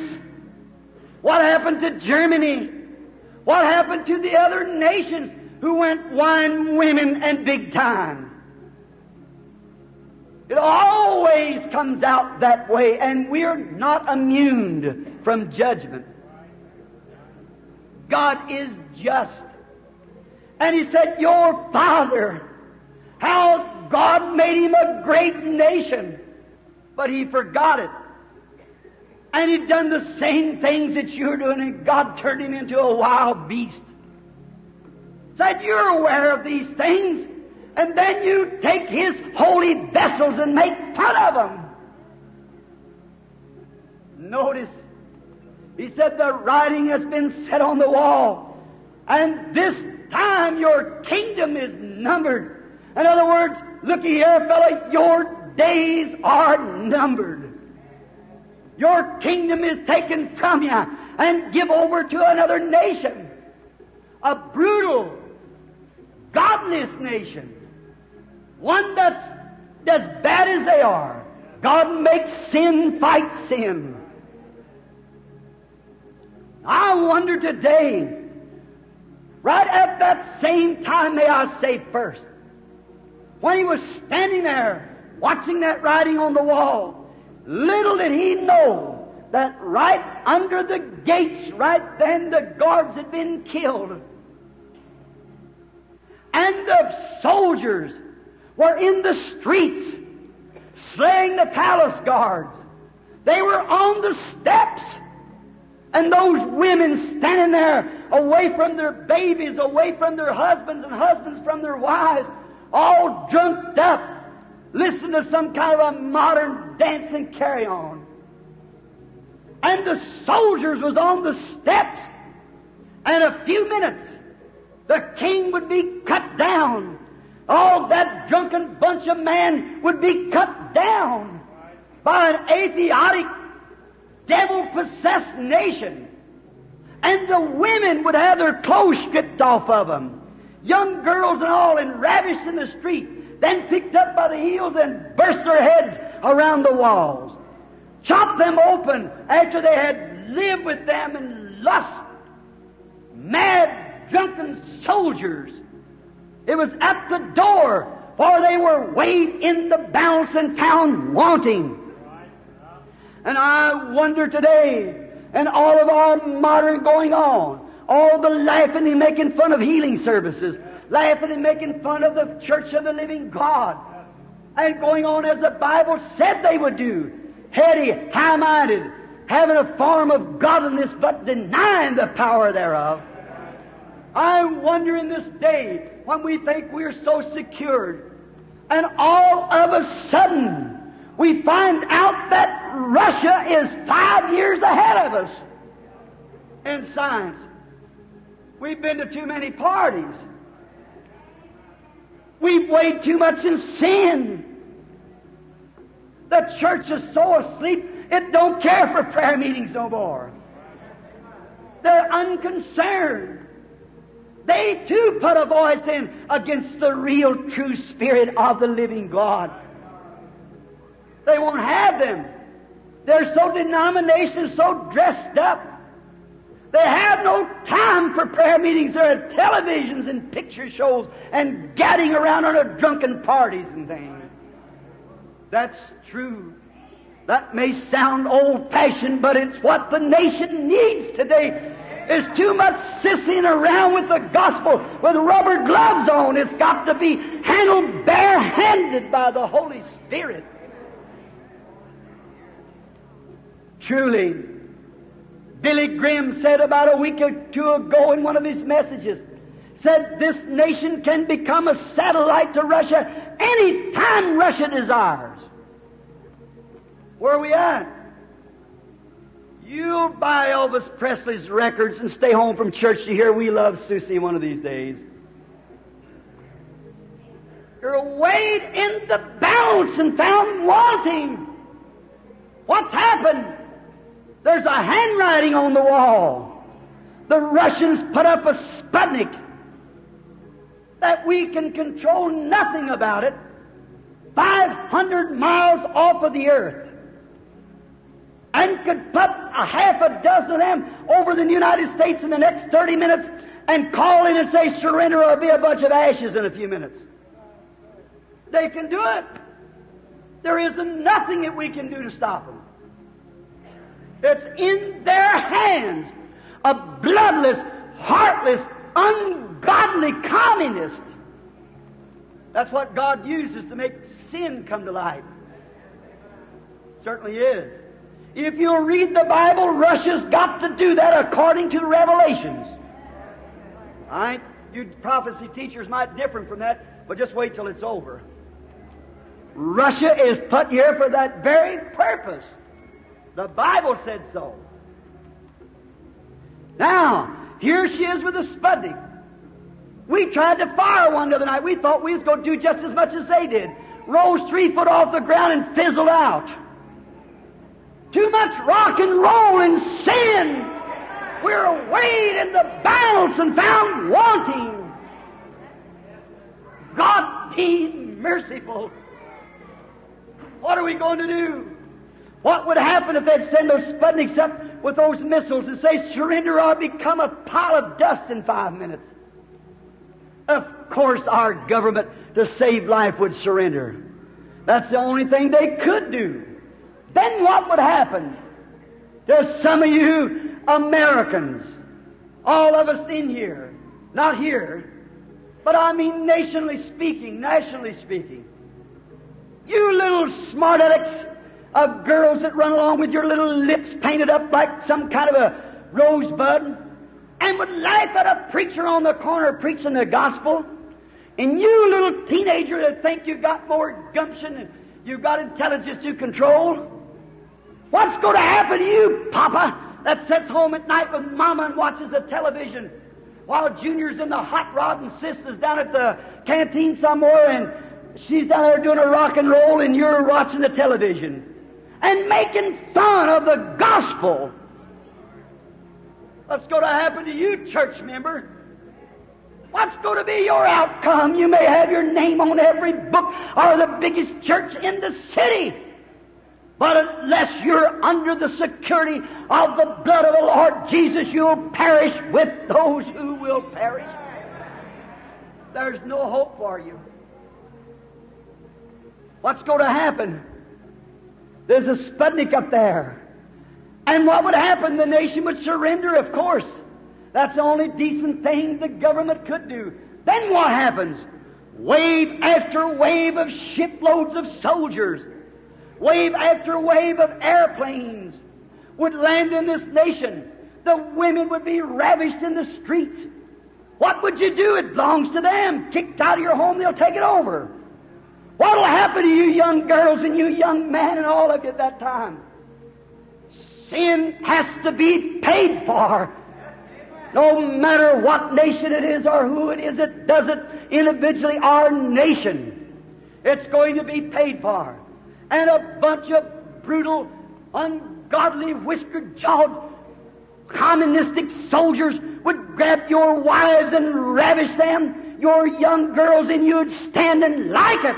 What happened to Germany? What happened to the other nations who went wine, women, and big time? It always comes out that way, and we're not immune from judgment. God is just. And he said, Your father, how God made him a great nation, but he forgot it. And he'd done the same things that you're doing, and God turned him into a wild beast. Said, You're aware of these things, and then you take his holy vessels and make fun of them. Notice, he said, The writing has been set on the wall, and this time your kingdom is numbered. In other words, looky here, fellow, your days are numbered. Your kingdom is taken from you and give over to another nation. A brutal, godless nation. One that's as bad as they are. God makes sin fight sin. I wonder today, right at that same time, may I say first, when he was standing there watching that writing on the wall, little did he know that right under the gates, right then, the guards had been killed. And the soldiers were in the streets slaying the palace guards. They were on the steps. And those women standing there away from their babies, away from their husbands, and husbands from their wives, all drunked up, listen to some kind of a modern dance and carry on. And the soldiers was on the steps, and a few minutes, the king would be cut down. All that drunken bunch of men would be cut down by an atheistic, devil-possessed nation. And the women would have their clothes stripped off of them. Young girls and all, and ravished in the street, then picked up by the heels and burst their heads around the walls. Chopped them open after they had lived with them in lust. Mad, drunken soldiers. It was at the door, for they were weighed in the balance and found wanting. And I wonder today, and all of our modern going on, all the laughing and making fun of healing services, laughing and making fun of the church of the living God, and going on as the Bible said they would do, heady, high-minded, having a form of godliness but denying the power thereof. I wonder in this day when we think we're so secured, and all of a sudden we find out that Russia is five years ahead of us in science. We've been to too many parties. We've weighed too much in sin. The church is so asleep, it don't care for prayer meetings no more. They're unconcerned. They too put a voice in against the real true spirit of the living God. They won't have them. They're so denominations, so dressed up. They have no time for prayer meetings. They're at televisions and picture shows and gadding around on a drunken parties and things. That's true. That may sound old fashioned, but it's what the nation needs today. There's too much sissing around with the gospel with rubber gloves on. It's got to be handled barehanded by the Holy Spirit. Truly, Billy Graham said about a week or two ago in one of his messages, said this nation can become a satellite to Russia any time Russia desires. Where are we at? You'll buy Elvis Presley's records and stay home from church to hear We Love Susie one of these days. You're weighed in the balance and found wanting. What's happened? There's a handwriting on the wall. The Russians put up a Sputnik that we can control nothing about it 500 miles off of the earth and could put a half a dozen of them over the United States in the next 30 minutes and call in and say surrender or be a bunch of ashes in a few minutes. They can do it. There isn't nothing that we can do to stop them. It's in their hands. A bloodless, heartless, ungodly communist. That's what God uses to make sin come to light. Certainly is. If you'll read the Bible, Russia's got to do that according to Revelations. All right? You prophecy teachers might differ from that, but just wait till it's over. Russia is put here for that very purpose. The Bible said so. Now, here she is with a Sputnik. We tried to fire one the other night. We thought we was going to do just as much as they did. Rose three foot off the ground and fizzled out. Too much rock and roll and sin. We're weighed in the balance and found wanting. God be merciful. What are we going to do? What would happen if they'd send those Sputniks up with those missiles and say, surrender or become a pile of dust in five minutes? Of course, our government, to save life, would surrender. That's the only thing they could do. Then what would happen? There's some of you Americans, all of us in here, not here, but I mean nationally speaking, nationally speaking. You little smart alecks of girls that run along with your little lips painted up like some kind of a rosebud and would laugh at a preacher on the corner preaching the gospel. And you little teenager that think you got more gumption and you've got intelligence to control. What's going to happen to you, Papa, that sits home at night with Mama and watches the television while Junior's in the hot rod and Sister's down at the canteen somewhere and she's down there doing a rock and roll and you're watching the television and making fun of the gospel. What's going to happen to you, church member? What's going to be your outcome? You may have your name on every book or the biggest church in the city. But unless you're under the security of the blood of the Lord Jesus, you'll perish with those who will perish. There's no hope for you. What's going to happen? There's a Sputnik up there. And what would happen? The nation would surrender, of course. That's the only decent thing the government could do. Then what happens? Wave after wave of shiploads of soldiers, wave after wave of airplanes would land in this nation. The women would be ravished in the streets. What would you do? It belongs to them. Kicked out of your home, they'll take it over. What'll happen to you young girls and you young men and all of you at that time? Sin has to be paid for. No matter what nation it is or who it is that does it individually, our nation, it's going to be paid for. And a bunch of brutal, ungodly, whiskered jawed, communistic soldiers would grab your wives and ravish them, your young girls, and you'd stand and like it.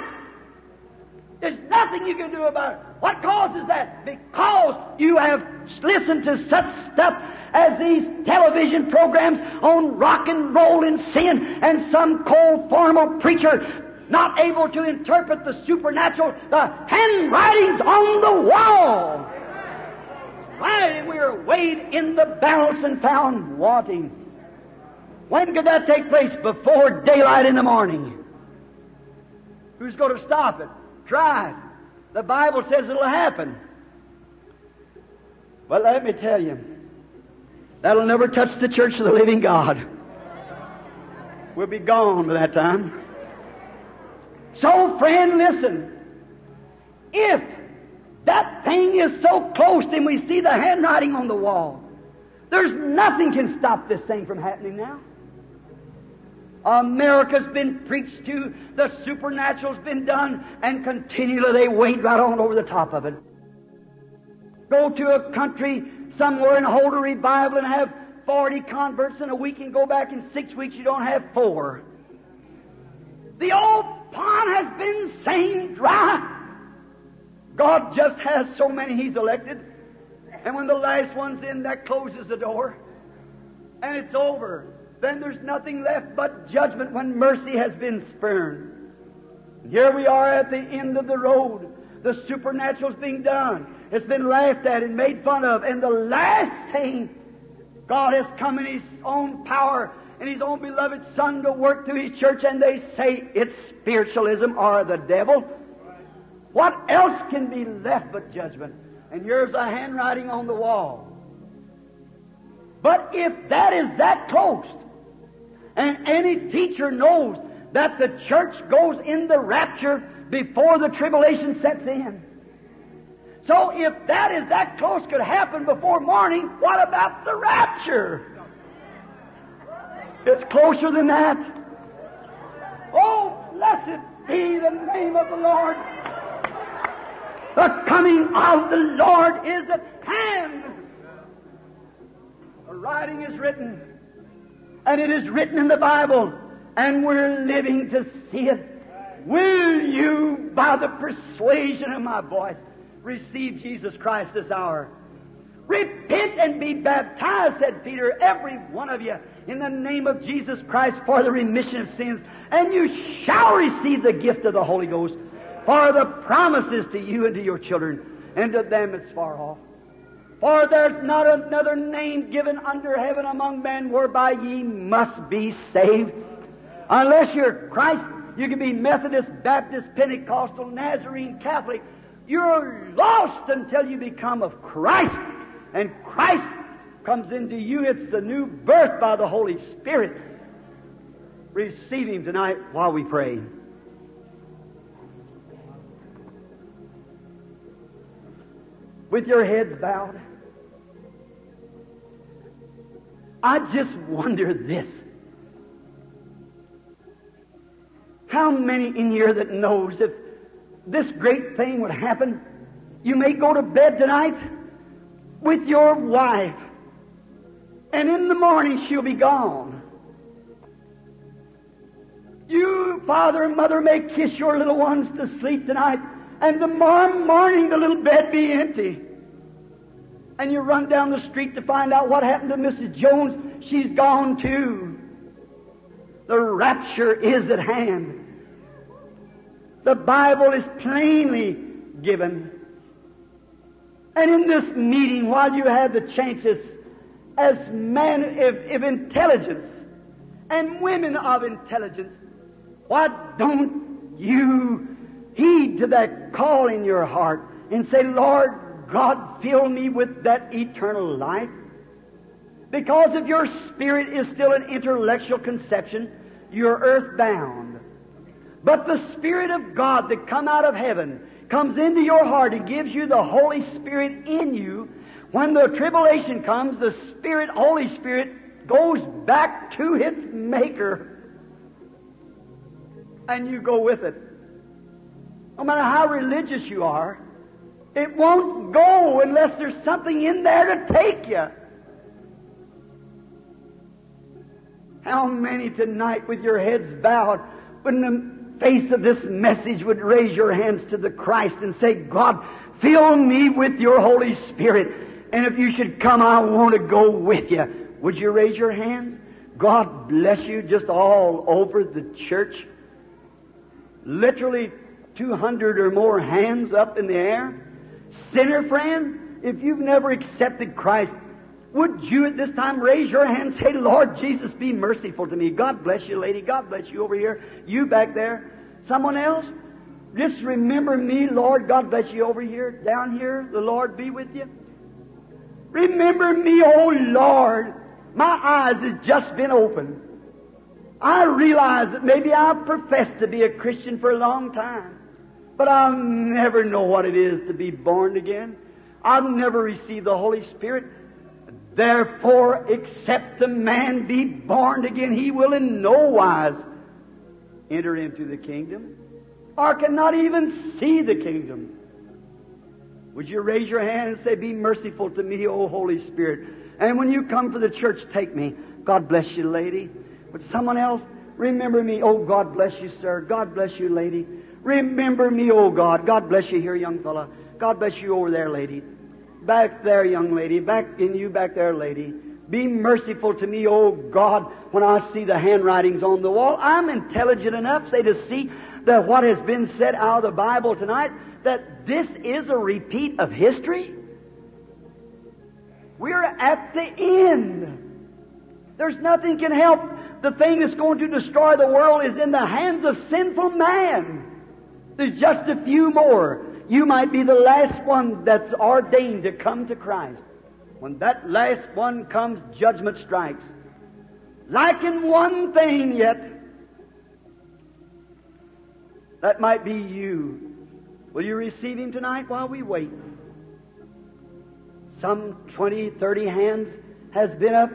There's nothing you can do about it. What causes that? Because you have listened to such stuff as these television programs on rock and roll and sin, and some cold formal preacher not able to interpret the supernatural, the handwritings on the wall. And we are weighed in the balance and found wanting. When could that take place? Before daylight in the morning. Who's going to stop it? Try it. The Bible says it'll happen. But let me tell you, that'll never touch the church of the living God. We'll be gone by that time. So, friend, listen. If that thing is so close and we see the handwriting on the wall, there's nothing can stop this thing from happening now. America's been preached to, the supernatural's been done, and continually they wade right on over the top of it. Go to a country somewhere and hold a revival and have 40 converts in a week and go back in six weeks, you don't have four. The old pond has been saying dry. God just has so many He's elected. And when the last one's in, that closes the door. And it's over. Then there's nothing left but judgment when mercy has been spurned. Here we are at the end of the road. The supernatural's being done. It's been laughed at and made fun of. And the last thing, God has come in His own power and His own beloved Son to work through His church, and they say it's spiritualism or the devil. What else can be left but judgment? And here's a handwriting on the wall. But if that is that close, and any teacher knows that the church goes in the rapture before the tribulation sets in. So if that is that close could happen before morning, what about the rapture? It's closer than that. Oh, blessed be the name of the Lord. The coming of the Lord is at hand. The writing is written, and it is written in the Bible, and we're living to see it. Will you, by the persuasion of my voice, receive Jesus Christ this hour? Repent and be baptized, said Peter, every one of you, in the name of Jesus Christ for the remission of sins, and you shall receive the gift of the Holy Ghost for the promises to you and to your children, and to them that's far off. For there's not another name given under heaven among men whereby ye must be saved. Unless you're Christ, you can be Methodist, Baptist, Pentecostal, Nazarene, Catholic. You're lost until you become of Christ. And Christ comes into you. It's the new birth by the Holy Spirit. Receive Him tonight while we pray. With your heads bowed. I just wonder this. How many in here that knows if this great thing would happen, you may go to bed tonight with your wife, and in the morning she'll be gone. You, father and mother, may kiss your little ones to sleep tonight, and tomorrow morning the little bed be empty. And you run down the street to find out what happened to Mrs. Jones. She's gone too. The rapture is at hand. The Bible is plainly given. And in this meeting, while you have the chances as men of, intelligence and women of intelligence, why don't you heed to that call in your heart and say, Lord God, fill me with that eternal life? Because if your spirit is still an intellectual conception, you're earthbound. But the Spirit of God that come out of heaven comes into your heart and gives you the Holy Spirit in you. When the tribulation comes, the Spirit, Holy Spirit, goes back to its Maker. And you go with it. No matter how religious you are, it won't go unless there's something in there to take you. How many tonight with your heads bowed, when the face of this message would raise your hands to the Christ and say, God, fill me with your Holy Spirit. And if you should come, I want to go with you. Would you raise your hands? God bless you just all over the church. Literally 200 or more hands up in the air. Sinner friend, if you've never accepted Christ, would you at this time raise your hand and say, Lord Jesus, be merciful to me? God bless you, lady. God bless you over here. You back there. Someone else? Just remember me, Lord. God bless you over here, down here. The Lord be with you. Remember me, oh Lord. My eyes has just been opened. I realize that maybe I've professed to be a Christian for a long time, but I'll never know what it is to be born again. I'll never receive the Holy Spirit. Therefore, except a man be born again, he will in no wise enter into the kingdom, or cannot even see the kingdom. Would you raise your hand and say, Be merciful to me, O Holy Spirit? And when you come for the church, take me. God bless you, lady. Would someone else remember me? Oh, God bless you, sir. God bless you, lady. Remember me, oh God. God bless you here, young fella. God bless you over there, lady. Back there, young lady. Back in you, back there, lady. Be merciful to me, oh God, when I see the handwritings on the wall. I'm intelligent enough, say, to see that what has been said out of the Bible tonight, that this is a repeat of history. We're at the end. There's nothing can help. The thing that's going to destroy the world is in the hands of sinful man. There's just a few more. You might be the last one that's ordained to come to Christ. When that last one comes, judgment strikes. Lacking one thing yet. That might be you. Will you receive Him tonight while we wait? Some 20, 30 hands has been up.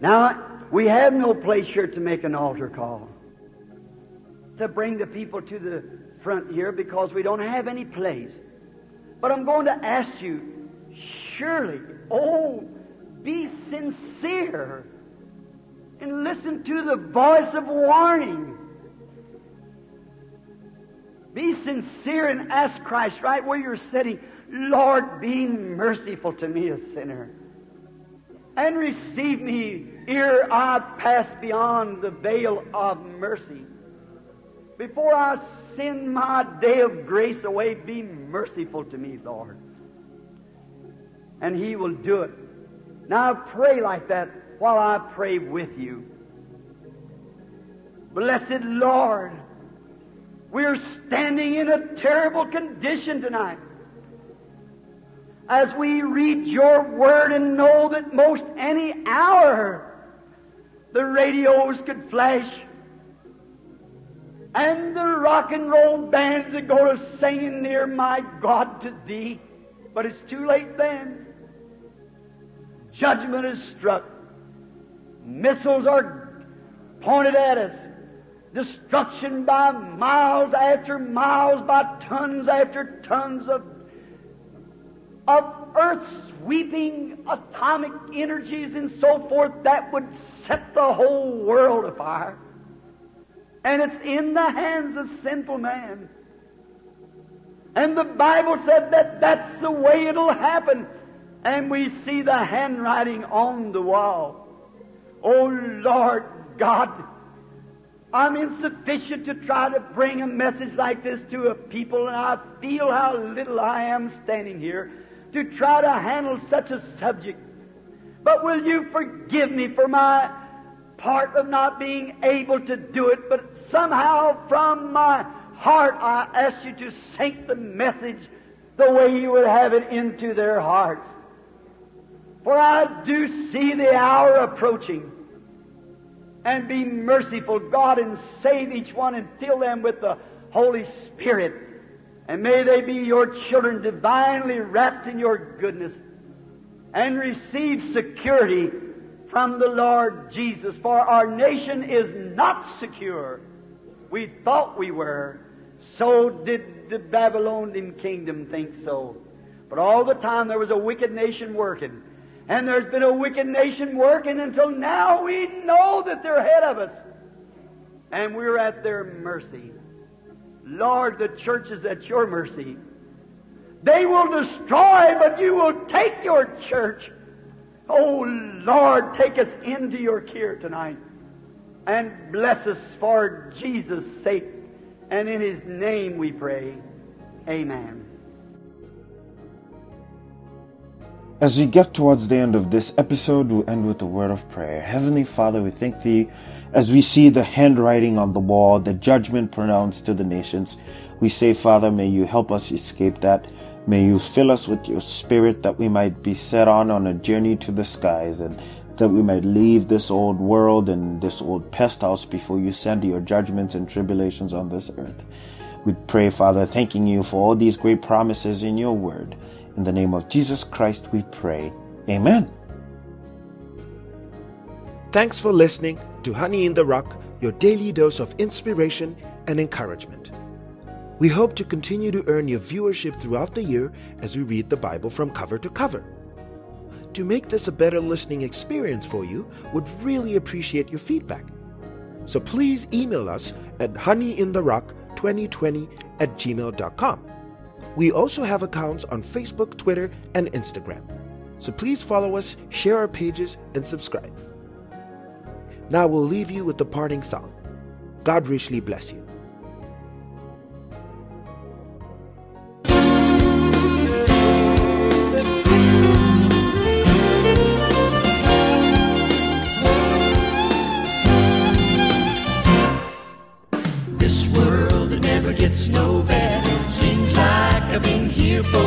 Now, we have no place here to make an altar call. To bring the people to the front here because we don't have any place. But I'm going to ask you, surely, oh, be sincere and listen to the voice of warning. Be sincere and ask Christ right where you're sitting, Lord, be merciful to me, a sinner. And receive me ere I pass beyond the veil of mercy. Before I send my day of grace away, be merciful to me, Lord. And He will do it. Now pray like that while I pray with you. Blessed Lord, we're standing in a terrible condition tonight. As we read your word and know that most any hour the radios could flash and the rock and roll bands that go to singing near my God to thee. But it's too late then. Judgment is struck. Missiles are pointed at us. Destruction by miles after miles, by tons after tons of, of earth sweeping atomic energies and so forth that would set the whole world afire. And it's in the hands of sinful man. And the Bible said that that's the way it'll happen. And we see the handwriting on the wall. Oh Lord God, I'm insufficient to try to bring a message like this to a people, and I feel how little I am standing here to try to handle such a subject. But will you forgive me for my part of not being able to do it, but somehow from my heart I ask you to sink the message the way you would have it into their hearts. For I do see the hour approaching. And be merciful, God, and save each one and fill them with the Holy Spirit. And may they be your children divinely wrapped in your goodness and receive security from the Lord Jesus, for our nation is not secure. We thought we were. So did the Babylonian kingdom think so. But all the time there was a wicked nation working. And there's been a wicked nation working until now we know that they're ahead of us. And we're at their mercy. Lord, the church is at your mercy. They will destroy, but you will take your church Oh Lord, take us into your care tonight and bless us for Jesus' sake. And in His name we pray. Amen. As we get towards the end of this episode, we end with a word of prayer. Heavenly Father, we thank Thee as we see the handwriting on the wall, the judgment pronounced to the nations. We say, Father, may you help us escape that. May you fill us with your spirit that we might be set on on a journey to the skies and that we might leave this old world and this old pest house before you send your judgments and tribulations on this earth. We pray, Father, thanking you for all these great promises in your word. In the name of Jesus Christ, we pray. Amen. Thanks for listening to Honey in the Rock, your daily dose of inspiration and encouragement. We hope to continue to earn your viewership throughout the year as we read the Bible from cover to cover. To make this a better listening experience for you, would really appreciate your feedback. So please email us at honeyintherock2020 at gmail.com. We also have accounts on Facebook, Twitter, and Instagram. So please follow us, share our pages, and subscribe. Now we'll leave you with the parting song. God richly bless you. No better. Seems like I've been here forever.